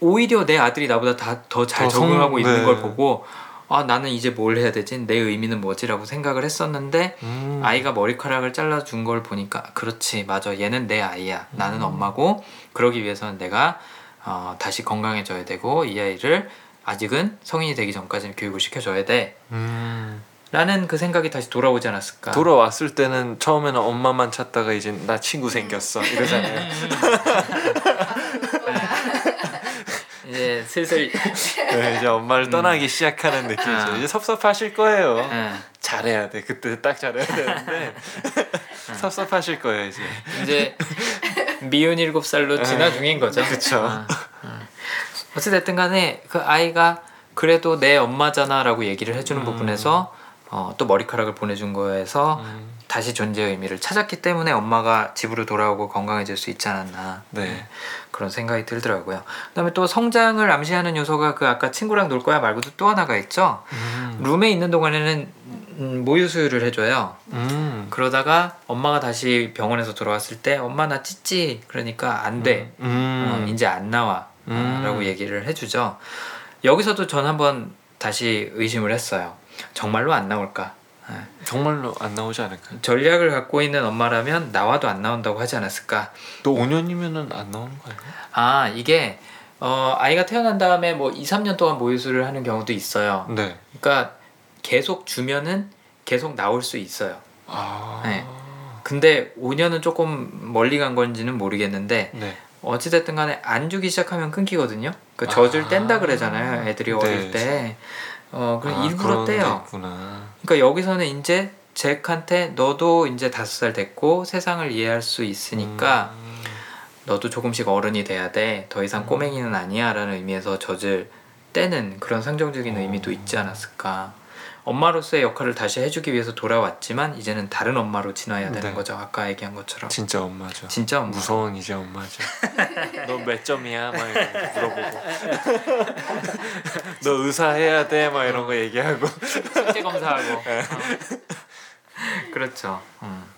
오히려 내 아들이 나보다 더잘더 성- 적응하고 있는 네. 걸 보고 아 나는 이제 뭘 해야 되지? 내 의미는 뭐지라고 생각을 했었는데 음. 아이가 머리카락을 잘라준 걸 보니까 그렇지 맞아 얘는 내 아이야 나는 엄마고 그러기 위해서는 내가 어, 다시 건강해져야 되고 이 아이를 아직은 성인이 되기 전까지는 교육을 시켜줘야 돼 음. 라는 그 생각이 다시 돌아오지 않았을까 돌아왔을 때는 처음에는 엄마만 찾다가 이제 나 친구 생겼어 이러잖아요. 이제 슬슬 네, 이제 엄마를 떠나기 시작하는 느낌이죠. 아. 이제 섭섭하실 거예요. 예, 잘해야 돼. 그때 딱 잘해야 되는데 섭섭하실 거예요 이제. 이제 미운 일곱 살로 진화 중인 거죠 어. 어찌됐든 간에 그 아이가 그래도 내 엄마잖아라고 얘기를 해주는 음. 부분에서 어, 또 머리카락을 보내준 거에서 음. 다시 존재의 의미를 찾았기 때문에 엄마가 집으로 돌아오고 건강해질 수 있지 않았나 네. 그런 생각이 들더라고요. 그다음에 또 성장을 암시하는 요소가 그 아까 친구랑 놀 거야 말고도 또 하나가 있죠. 음. 룸에 있는 동안에는 음, 모유 수유를 해줘요. 음. 그러다가 엄마가 다시 병원에서 돌아왔을 때 엄마 나 찢지 그러니까 안 돼. 음. 어, 이제 안 나와 음. 라고 얘기를 해주죠 여기서도 전 한번 다시 의심을 했어요 정말로 안 나올까 예. 정말로 안 나오지 않을까요? 전략을 갖고 있는 엄마라면 나와도 안 나온다고 하지 않았을까 또 5년이면은 안 나오는 거 아니에요? 아 이게 어, 아이가 태어난 다음에 뭐 2, 3년 동안 모유수를 하는 경우도 있어요 네. 그러니까 계속 주면은 계속 나올 수 있어요 아. 네. 근데 5년은 조금 멀리 간 건지는 모르겠는데 네. 어찌됐든 간에 안 주기 시작하면 끊기거든요. 그 젖을 아. 뗀다 그러잖아요. 애들이 어릴 네. 때. 어, 그럼 아, 일부러 떼요. 있구나. 그러니까 여기서는 이제 잭한테 너도 이제 다섯 살 됐고 세상을 이해할 수 있으니까 음. 너도 조금씩 어른이 돼야 돼. 더 이상 꼬맹이는 아니야 라는 의미에서 젖을 떼는 그런 상정적인 어. 의미도 있지 않았을까. 엄마로서의 역할을 다시 해주기 위해서 돌아왔지만 이제는 다른 엄마로 진화해야 되는 네. 거죠. 아까 얘기한 것처럼. 진짜 엄마죠. 진짜 엄마. 무서운 이제 엄마죠. 너 몇 점이야? 막 이러고 물어보고. 너 의사 해야 돼? 막 이런 거 얘기하고. 실제 검사하고. 어. 그렇죠. 음.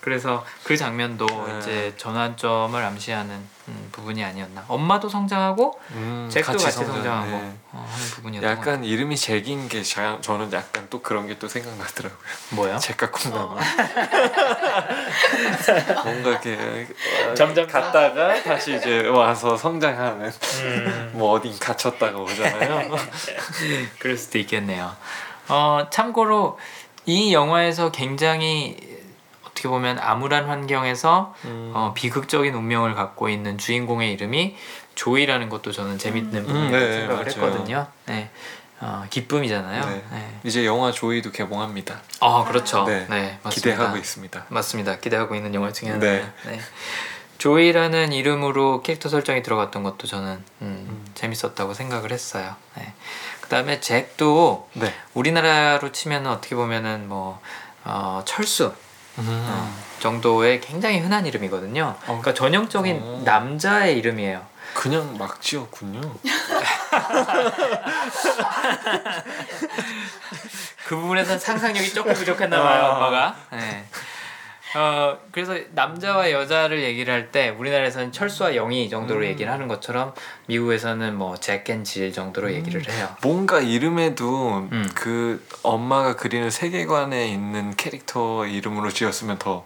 그래서 그 장면도 네. 이제 전환점을 암시하는 음, 부분이 아니었나. 엄마도 성장하고 음, 잭도 같이, 성장, 성장 하고 네. 어, 하는 부분이었던 것 약간 이름이 잭인 게 자- 저는 약간 또 그런 게 또 생각나더라고요. 뭐요? 잭과 콩나물. 뭔가 이렇게 점점 갔다가 다시 이제 와서 성장하는 음, 뭐 어딘 갇혔다가 오잖아요. 그럴 수도 있겠네요. 어, 참고로 이 영화에서 굉장히 어떻게 보면 암울한 환경에서 음. 어, 비극적인 운명을 갖고 있는 주인공의 이름이 조이라는 것도 저는 재밌는 부분이라고 네, 생각을 맞아요. 했거든요. 네. 어, 기쁨이잖아요. 네. 네. 이제 영화 조이도 개봉합니다. 아 그렇죠. 네. 네, 맞습니다. 기대하고 있습니다. 맞습니다. 기대하고 있는 영화 중에 하나. 네. 네. 조이라는 이름으로 캐릭터 설정이 들어갔던 것도 저는 음, 음. 재밌었다고 생각을 했어요. 네. 그다음에 잭도 네. 우리나라로 치면 어떻게 보면은 뭐 어, 철수 음. 어, 정도의 굉장히 흔한 이름이거든요. 어. 그러니까 전형적인 어. 남자의 이름이에요. 그냥 막 지었군요. 그 부분에서는 상상력이 조금 부족했나 봐요, 아. 엄마가. 네. 어 그래서 남자와 여자를 얘기를 할 때 우리나라에서는 철수와 영희 정도로 얘기를 하는 것처럼 미국에서는 뭐 잭앤질 정도로 얘기를 해요. 뭔가 이름에도 음. 그 엄마가 그리는 세계관에 있는 캐릭터 이름으로 지었으면 더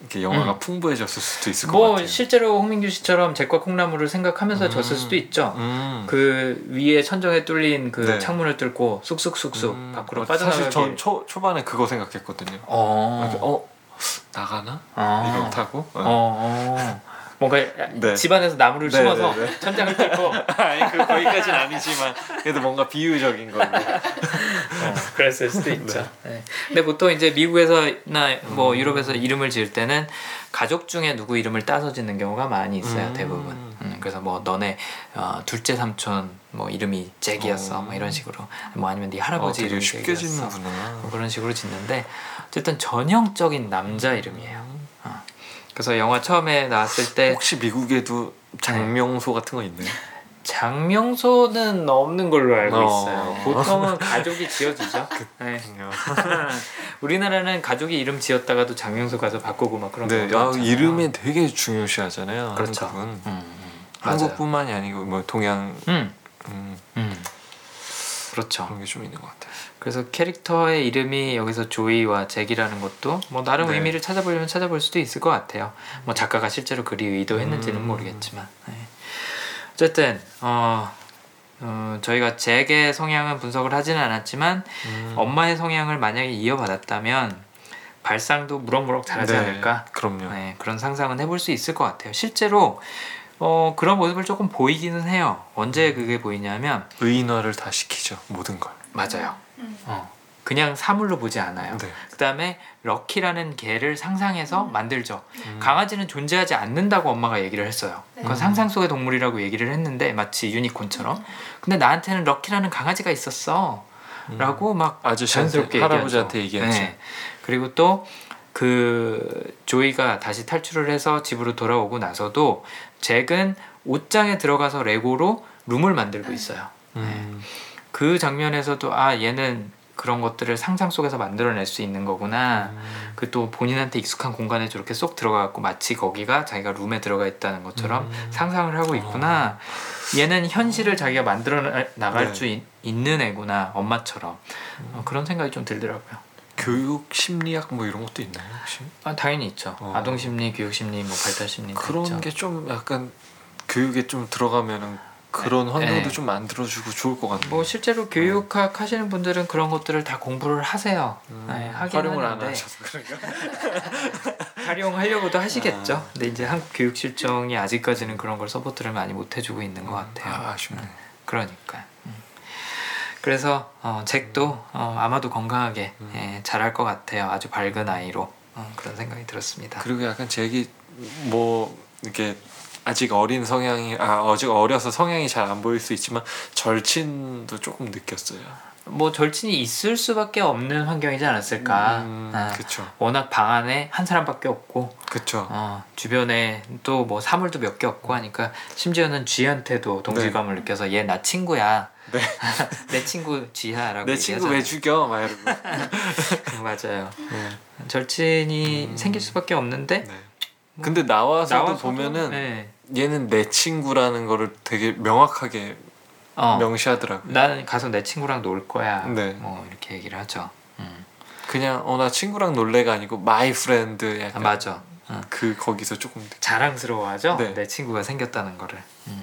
이렇게 영화가 음. 풍부해졌을 수도 있을 것뭐 같아요. 실제로 홍민규 씨처럼 잭과 콩나물을 생각하면서 음. 졌을 수도 있죠. 음. 그 위에 천정에 뚫린 그 네. 창문을 뚫고 쑥쑥쑥쑥 음. 밖으로 어, 빠져나가게. 사실 전 초, 초반에 그거 생각했거든요. 어. 어 나가나? 어. 이거 타고? 어. 어. 뭔가 네. 집안에서 나무를 네, 심어서 네, 네. 천장을 뚫고 아니 그 거기까지는 아니지만 그래도 뭔가 비유적인 걸로. 어, 그랬을 수도 있죠. 네. 근데 보통 이제 미국에서나 뭐 음. 유럽에서 이름을 지을 때는 가족 중에 누구 이름을 따서 짓는 경우가 많이 있어요. 음. 대부분. 음, 그래서 뭐 너네 어, 둘째 삼촌 뭐 이름이 잭이었어. 어. 뭐 이런 식으로. 뭐 아니면 네 어, 할아버지 되게 이름이 쉽게. 짓는구나. 뭐 그런 식으로 짓는데 어쨌든 전형적인 남자 이름이에요. 어. 그래서 영화 처음에 나왔을 때 혹시 미국에도 장명소 같은 거 있나요? 장명소는 없는 걸로 알고 어. 있어요. 보통은 가족이 지어주죠. 네. 우리나라는 가족이 이름 지었다가도 장명소 가서 바꾸고 막 그런 네, 경우도 아. 이름에 되게 중요시하잖아요. 그렇죠. 한국은. 음, 음, 한국뿐만이 아니고 뭐 동양. 음, 음, 음. 그렇죠. 그런 게 좀 있는 것 같아요. 그래서 캐릭터의 이름이 여기서 조이와 잭이라는 것도 뭐 나름 네. 의미를 찾아보려면 찾아볼 수도 있을 것 같아요. 뭐 작가가 실제로 그리 의도했는지는 음. 모르겠지만 네. 어쨌든 어, 어, 저희가 잭의 성향은 분석을 하지는 않았지만 음. 엄마의 성향을 만약에 이어받았다면 발상도 무럭무럭 잘하지 네, 않을까 그럼요. 네, 그런 상상은 해볼 수 있을 것 같아요. 실제로 어, 그런 모습을 조금 보이기는 해요. 언제 그게 보이냐면 의인화를 다 시키죠 모든 걸. 맞아요. 음. 어, 그냥 사물로 보지 않아요. 네. 그다음에 럭키라는 개를 상상해서 만들죠. 음. 강아지는 존재하지 않는다고 엄마가 얘기를 했어요. 그건 네. 상상 속의 동물이라고 얘기를 했는데 마치 유니콘처럼. 근데 나한테는 럭키라는 강아지가 있었어. 음. 라고 막 아저씨한테 자연스럽게 할아버지한테 얘기하죠. 얘기하죠. 네. 그리고 또그 조이가 다시 탈출을 해서 집으로 돌아오고 나서도 잭은 옷장에 들어가서 레고로 룸을 만들고 있어요. 음. 그 장면에서도 아 얘는 그런 것들을 상상 속에서 만들어낼 수 있는 거구나. 음. 그또 본인한테 익숙한 공간에 저렇게 쏙 들어가갖고 마치 거기가 자기가 룸에 들어가 있다는 것처럼 음. 상상을 하고 있구나. 얘는 현실을 자기가 만들어 나- 나갈 네. 수 있, 있는 애구나 엄마처럼 어, 그런 생각이 좀 들더라고요. 교육 심리학 뭐 이런 것도 있나요 혹시? 아, 당연히 있죠. 어. 아동 심리, 교육 심리, 뭐 발달 심리 그런 있죠. 게 좀 약간 교육에 좀 들어가면은 그런 환경도 네. 좀 만들어주고 좋을 것 같네요. 뭐 실제로 교육학 하시는 분들은 그런 것들을 다 공부를 하세요. 음, 네, 활용을 안 하는데 하셔서 그런가? 활용하려고도 하시겠죠. 아. 근데 이제 한국 교육 실정이 아직까지는 그런 걸 support를 많이 못 해주고 있는 것 같아요. 아, 아쉽네. 그러니까. 음. 그래서 어, 잭도 어, 아마도 건강하게 음. 예, 잘할 것 같아요. 아주 밝은 아이로 어, 그런 생각이 들었습니다. 그리고 약간 잭이 뭐 이렇게 아직 어린 성향이 아 아직 어려서 성향이 잘 안 보일 수 있지만 절친도 조금 느꼈어요. 뭐 절친이 있을 수밖에 없는 환경이지 않았을까. 음, 아, 그쵸, 워낙 방 안에 한 사람밖에 없고 그쵸. 어, 주변에 또 뭐 사물도 몇 개 없고 하니까 심지어는 쥐한테도 동질감을 느껴서 얘 나 친구야. 네. 내 친구 쥐야라고 내 친구 왜 죽여? 막 이러고. 맞아요. 네. 절친이 음. 생길 수밖에 없는데 네. 근데 나와서도 나와서도, 보면은 네. 얘는 내 친구라는 거를 되게 명확하게 어, 명시하더라고요. 나는 가서 내 친구랑 놀 거야. 네. 뭐 이렇게 얘기를 하죠. 음. 그냥 어 나 친구랑 놀래가 아니고 my friend 아, 약간 맞아. 어. 그 거기서 조금. 자랑스러워하죠. 네. 내 친구가 생겼다는 거를. 음.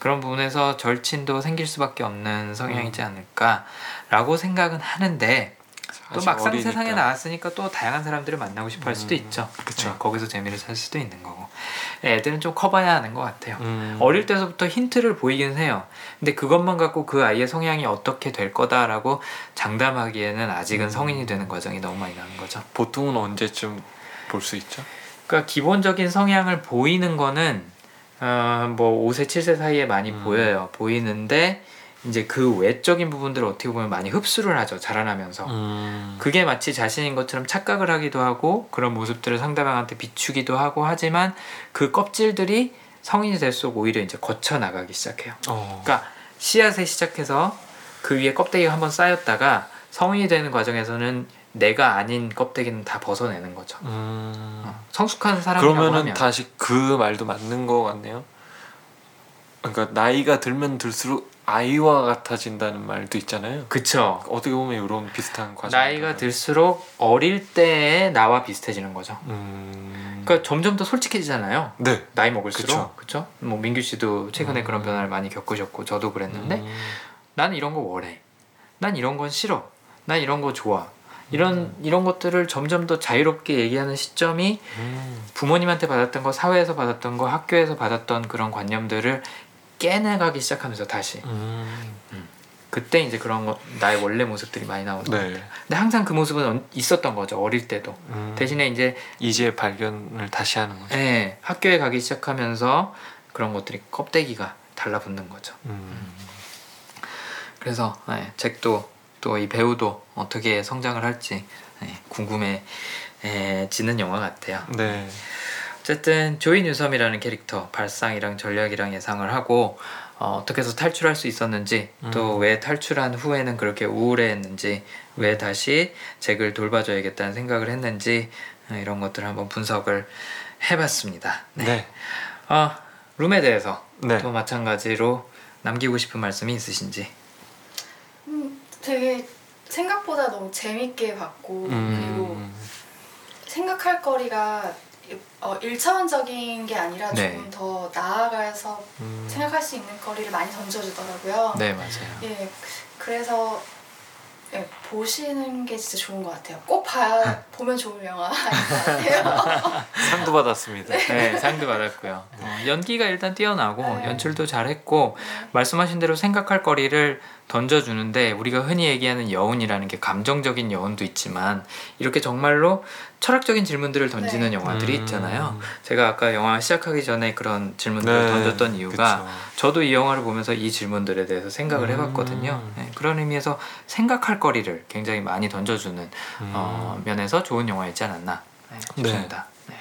그런 부분에서 절친도 생길 수밖에 없는 성향이지 않을까라고 생각은 하는데 또 막상 어리니까. 세상에 나왔으니까 또 다양한 사람들을 만나고 싶어 할 수도 음, 있죠. 그쵸. 네, 거기서 재미를 찾을 수도 있는 거고. 애들은 좀 커봐야 하는 것 같아요. 음. 어릴 때서부터 힌트를 보이긴 해요. 근데 그것만 갖고 그 아이의 성향이 어떻게 될 거다라고 장담하기에는 아직은 음. 성인이 되는 과정이 너무 많이 나는 거죠. 보통은 언제쯤 볼 수 있죠? 그러니까 기본적인 성향을 보이는 거는 어, 뭐 5세 7세 사이에 많이 음. 보여요. 보이는데 이제 그 외적인 부분들을 어떻게 보면 많이 흡수를 하죠. 자라나면서. 음. 그게 마치 자신인 것처럼 착각을 하기도 하고 그런 모습들을 상대방한테 비추기도 하고 하지만 그 껍질들이 성인이 될수록 오히려 이제 거쳐 나가기 시작해요. 어. 그러니까 씨앗에 시작해서 그 위에 껍데기가 한번 쌓였다가 성인이 되는 과정에서는 내가 아닌 껍데기는 다 벗어내는 거죠. 음. 어, 성숙한 사람이라고 그러면은 하면 다시 그 말도 맞는 거 같네요. 그러니까 나이가 들면 들수록 아이와 같아진다는 말도 있잖아요. 그쵸. 어떻게 보면 이런 비슷한 과정. 나이가 들수록 어릴 때의 나와 비슷해지는 거죠. 음. 그러니까 점점 더 솔직해지잖아요. 네. 나이 먹을수록 그쵸. 그쵸? 뭐 민규 씨도 최근에 음. 그런 변화를 많이 겪으셨고 저도 그랬는데 음. 난 이런 거 원해. 난 이런 건 싫어. 난 이런 거 좋아. 이런 이런 것들을 점점 더 자유롭게 얘기하는 시점이 음. 부모님한테 받았던 거, 사회에서 받았던 거, 학교에서 받았던 그런 관념들을 깨내가기 시작하면서 다시 음. 그때 이제 그런 거 나의 원래 모습들이 많이 나오는 거 네. 근데 항상 그 모습은 언- 있었던 거죠 어릴 때도 음. 대신에 이제 이제 발견을 다시 하는 거죠. 예, 학교에 가기 시작하면서 그런 것들이 껍데기가 달라붙는 거죠 음. 그래서 예, 잭도 또 이 배우도 어떻게 성장을 할지 예, 궁금해지는 영화 같아요 네. 어쨌든 조이 뉴섬이라는 캐릭터 발상이랑 전략이랑 예상을 하고 어, 떻게 해서 탈출할 수 있었는지 또 음. 왜 탈출한 후에는 그렇게 우울해했는지 왜 다시 잭을 돌봐줘야겠다는 생각을 했는지 어, 이런 것들을 한번 분석을 해봤습니다. 네. 네. 어, 룸에 대해서 네. 또 마찬가지로 남기고 싶은 말씀이 있으신지. 음, 되게 생각보다 너무 재밌게 봤고 그리고 음. 생각할 거리가 어, 1차원적인 게 아니라 네. 조금 더 나아가서 음. 생각할 수 있는 거리를 많이 던져주더라고요. 네 맞아요. 예, 그래서 예, 보시는 게 진짜 좋은 것 같아요. 꼭 봐야 보면 좋은 영화인 것 같아요. 상도 받았습니다. 네, 상도 받았고요. 어, 연기가 일단 뛰어나고 네. 연출도 잘했고 말씀하신 대로 생각할 거리를 던져주는데 우리가 흔히 얘기하는 여운이라는 게 감정적인 여운도 있지만 이렇게 정말로 철학적인 질문들을 던지는 네. 영화들이 음. 있잖아요. 제가 아까 영화 시작하기 전에 그런 질문들을 네, 던졌던 이유가 그쵸. 저도 이 영화를 보면서 이 질문들에 대해서 생각을 음. 해봤거든요. 네, 그런 의미에서 생각할 거리를 굉장히 많이 던져주는 음. 어, 면에서 좋은 영화였지 않았나 네, 싶습니다. 네.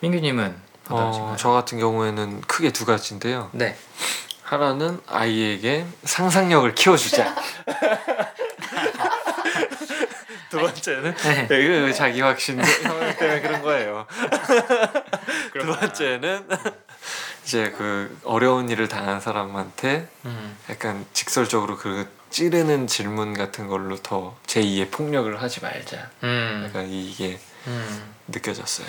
민규님은 어떠신가요? 어, 저 같은 경우에는 크게 두 가지인데요. 네. 하나는 아이에게 상상력을 키워주자. 두 번째는 네. 네, 그 자기 확신 때문에 그런 거예요. 두 번째는 이제 그 어려운 일을 당한 사람한테 음. 약간 직설적으로 그 찌르는 질문 같은 걸로 더 제2의 폭력을 하지 말자. 음. 약간 이게 음. 느껴졌어요.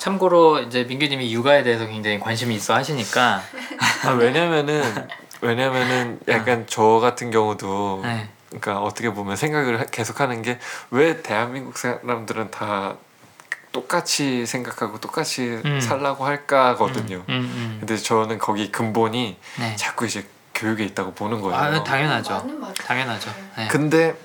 참고로 이제 민규님이 육아에 대해서 굉장히 관심이 있어 하시니까 아, 왜냐면은 왜냐면은 약간 저 같은 경우도 네. 그러니까 어떻게 보면 생각을 하- 계속하는 게 왜 대한민국 사람들은 다 똑같이 생각하고 똑같이 음. 살라고 할까거든요. 음, 음. 근데 저는 거기 근본이 네. 자꾸 이제 교육에 있다고 보는 거예요. 아, 당연하죠. 당연하죠. 네. 근데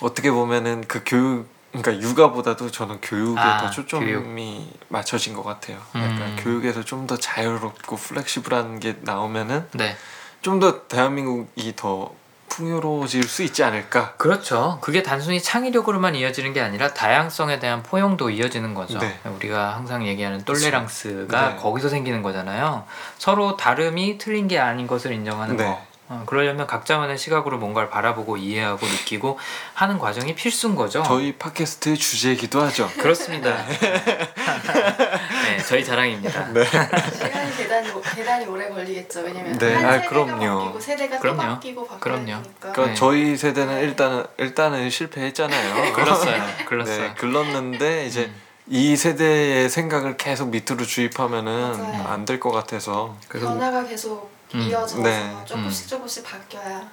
어떻게 보면은 그 교육 그러니까 육아보다도 저는 교육에 아, 더 초점이 맞춰진 것 같아요. 약간 음. 교육에서 좀 더 자유롭고 플렉시블한 게 나오면은 네. 좀더 대한민국이 더 풍요로워질 수 있지 않을까. 그렇죠. 그게 단순히 창의력으로만 이어지는 게 아니라 다양성에 대한 포용도 이어지는 거죠. 네. 우리가 항상 얘기하는 똘레랑스가 네. 거기서 생기는 거잖아요. 서로 다름이 틀린 게 아닌 것을 인정하는 네. 거. 어, 그러려면 각자만의 시각으로 뭔가를 바라보고 이해하고 느끼고 하는 과정이 필수인 거죠. 저희 팟캐스트 주제이기도 하죠. 그렇습니다. 네, 저희 자랑입니다. 시간이 대단히 오- 대단히 오래 걸리겠죠. 왜냐면 네, 한 아, 세대가 그럼요. 바뀌고 세대가 그럼요. 또 바뀌고. 되니까. 그러니까 네. 저희 세대는 일단은 일단은 실패했잖아요. 글렀어요. 글렀어요. 네, 글렀는데 이제 음. 이 세대의 생각을 계속 밑으로 주입하면은. 안 될 것 같아서 그래서 변화가 계속 음. 이어져서 네. 조금씩 조금씩 바뀌어야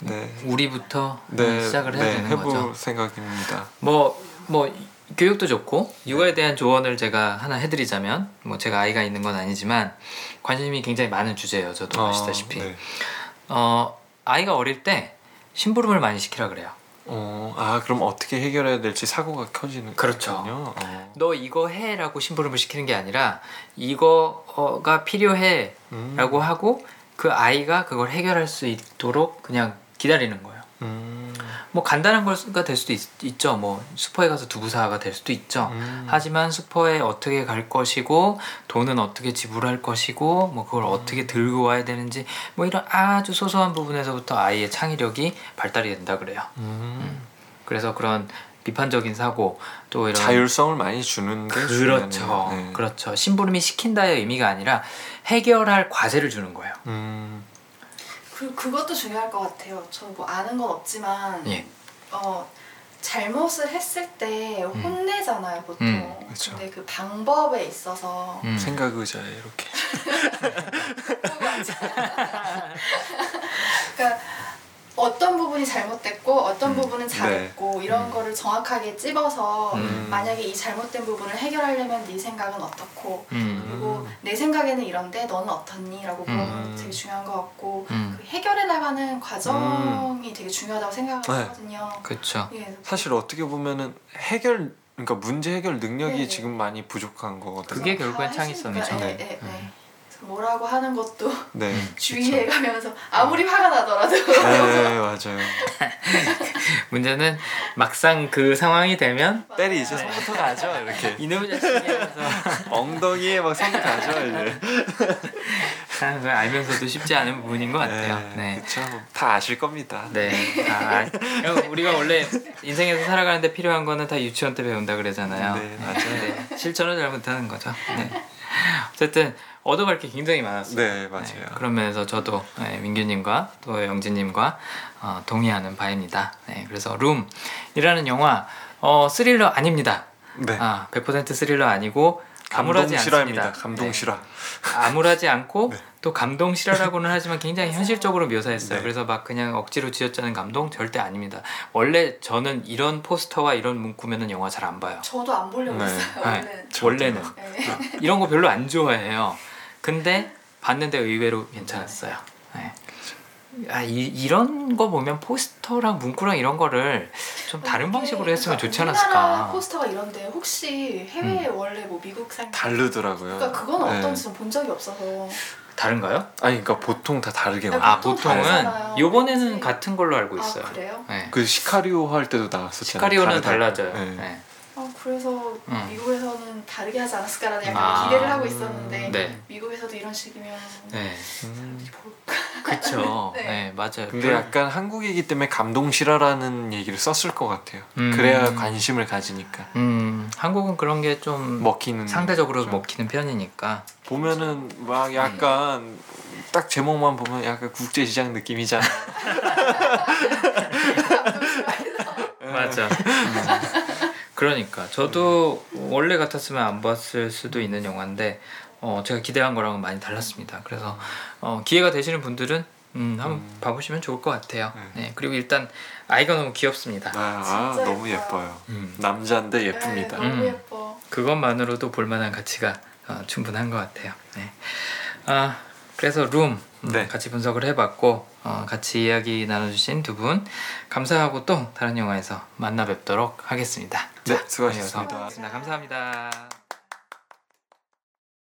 네, 우리부터 네, 시작을 해야 네, 되는 해볼 거죠. 생각입니다. 뭐, 뭐, 교육도 좋고, 육아에 대한 조언을 제가 하나 해드리자면, 뭐, 제가 아이가 있는 건 아니지만, 관심이 굉장히 많은 주제예요. 저도 어, 아시다시피. 네. 어, 아이가 어릴 때 심부름을 많이 시키라 그래요. 어, 아 그럼 어떻게 해결해야 될지 사고가 켜지는 그렇죠. 거군요. 어. 너 이거 해라고 심부름을 시키는 게 아니라, 이거가 필요해 음. 라고 하고, 그 아이가 그걸 해결할 수 있도록 그냥 기다리는 거예요. 음. 뭐 간단한 거가 될 수도 있, 죠뭐 슈퍼에 가서 두부 사가 될 수도 있죠. 음. 하지만 슈퍼에 어떻게 갈 것이고 돈은 어떻게 지불할 것이고 뭐 그걸 어떻게 들고 와야 되는지 뭐 이런 아주 소소한 부분에서부터 아이의 창의력이 발달이 된다 그래요. 음. 그래서 그런 비판적인 사고 또 이런 자율성을 많이 주는 게 그렇죠. 네. 그렇죠. 심부름이 시킨다의 의미가 아니라 해결할 과제를 주는 거예요. 음, 그리고 그것도 중요할 것 같아요. 저 뭐 아는 건 없지만 예. 어 잘못을 했을 때 혼내잖아요 보통. 음, 그쵸. 근데 그 방법에 있어서 음. 생각 의자에 이렇게. 그러니까 어떤 부분이 잘못됐고 어떤 음, 부분은 잘했고 이런 음. 거를 정확하게 찝어서 음. 만약에 이 잘못된 부분을 해결하려면 네 생각은 어떻고 음. 그리고 내 생각에는 이런데 너는 어떻니? 라고 음. 게 되게 중요한 것 같고 음. 그 해결해 나가는 과정이 되게 중요하다고 네. 생각하거든요. 그렇죠. 예, 사실 어떻게 보면은 해결 그러니까 문제 해결 능력이 네. 지금 많이 부족한 거거든요. 그게 결국엔 다 창의성이죠. 네, 네. 네, 네. 뭐라고 하는 것도 네. 주의해가면서 아무리 화가 나더라도. 네, 맞아요. 문제는 막상 그 상황이 되면 때리 이제 손부터 가죠. 이렇게 이놈의 자식이 하면서 엉덩이에 막 손이 가죠. 이제. 알면서도 쉽지 않은 부분인 것 같아요. 네. 그렇죠. 다 아실 겁니다. 네. 아, 아, 우리가 원래 인생에서 살아가는데 필요한 거는 다 유치원 때 배운다 그러잖아요. 네, 맞아요. 네. 실천을 잘 못하는 거죠. 네. 어쨌든 얻어갈 게 굉장히 많았어요. 네, 맞아요. 네, 그런 면에서 저도 네, 민규님과 또 영진님과 어, 동의하는 바입니다. 네, 그래서 룸이라는 영화 어, 스릴러 아닙니다. 네. 아, 100% 스릴러 아니고 실화입니다. 않습니다. 감동 네. 실화. 암울하지 않고 네. 또 감동 실화라고는 하지만 굉장히 현실적으로 묘사했어요. 네. 그래서 막 그냥 억지로 쥐어짜는 감동 절대 아닙니다. 원래 저는 이런 포스터와 이런 문구면은 영화 잘 안 봐요. 저도 안 보려고 네. 했어요. 네. 원래는. 원래는 네. 이런 거 별로 안 좋아해요. 근데 봤는데 의외로 괜찮았어요. 네. 아, 이, 이런 거 보면 포스터랑 문구랑 이런 거를 좀 다른 방식으로 했으면 좋지 우리나라 않았을까. 음. 포스터가 이런데 혹시 해외에 원래 뭐 미국 산 다르더라고요. 그러니까 그건 네. 어떤지 본 적이 없어서 다른가요? 아니 그러니까 보통 다 다르게 네. 아 보통 보통은 다르잖아요. 요번에는 그치? 같은 걸로 알고 있어요. 아 그래요? 네. 그 시카리오 할 때도 나왔었잖아요. 시카리오는. 달라져요. 네. 네. 아 그래서 음. 미국에서는 다르게 하지 않았을까라는 약간 아, 기대를 하고 있었는데 네. 미국에서도 이런 식이면 네. 음. 그쵸. 네. 네. 맞아요. 근데 약간 한국이기 때문에 감동 실화라는 얘기를 썼을 것 같아요. 음. 그래야 관심을 가지니까 음, 한국은 그런 게 좀 먹히는 상대적으로 거죠. 먹히는 편이니까. 보면은 막 약간 딱 제목만 보면 약간 국제 시장 느낌이잖아. 맞아. 음. 그러니까 저도 원래 같았으면 안 봤을 수도 있는 영화인데 어, 제가 기대한 거랑은 많이 달랐습니다. 그래서 어, 기회가 되시는 분들은 음, 한번 음. 봐보시면 좋을 것 같아요. 네. 네. 그리고 일단 아이가 너무 귀엽습니다. 아, 아, 너무 예뻐요. 음, 남자인데 예쁩니다. 네, 너무 음. 예뻐. 그것만으로도 볼만한 가치가 어, 충분한 것 같아요. 네. 아 그래서 룸 음, 네. 같이 분석을 해봤고 어, 같이 이야기 나눠주신 두 분 감사하고 또 다른 영화에서 만나 뵙도록 하겠습니다. 네, 자, 수고하셨습니다. 이어서 감사합니다.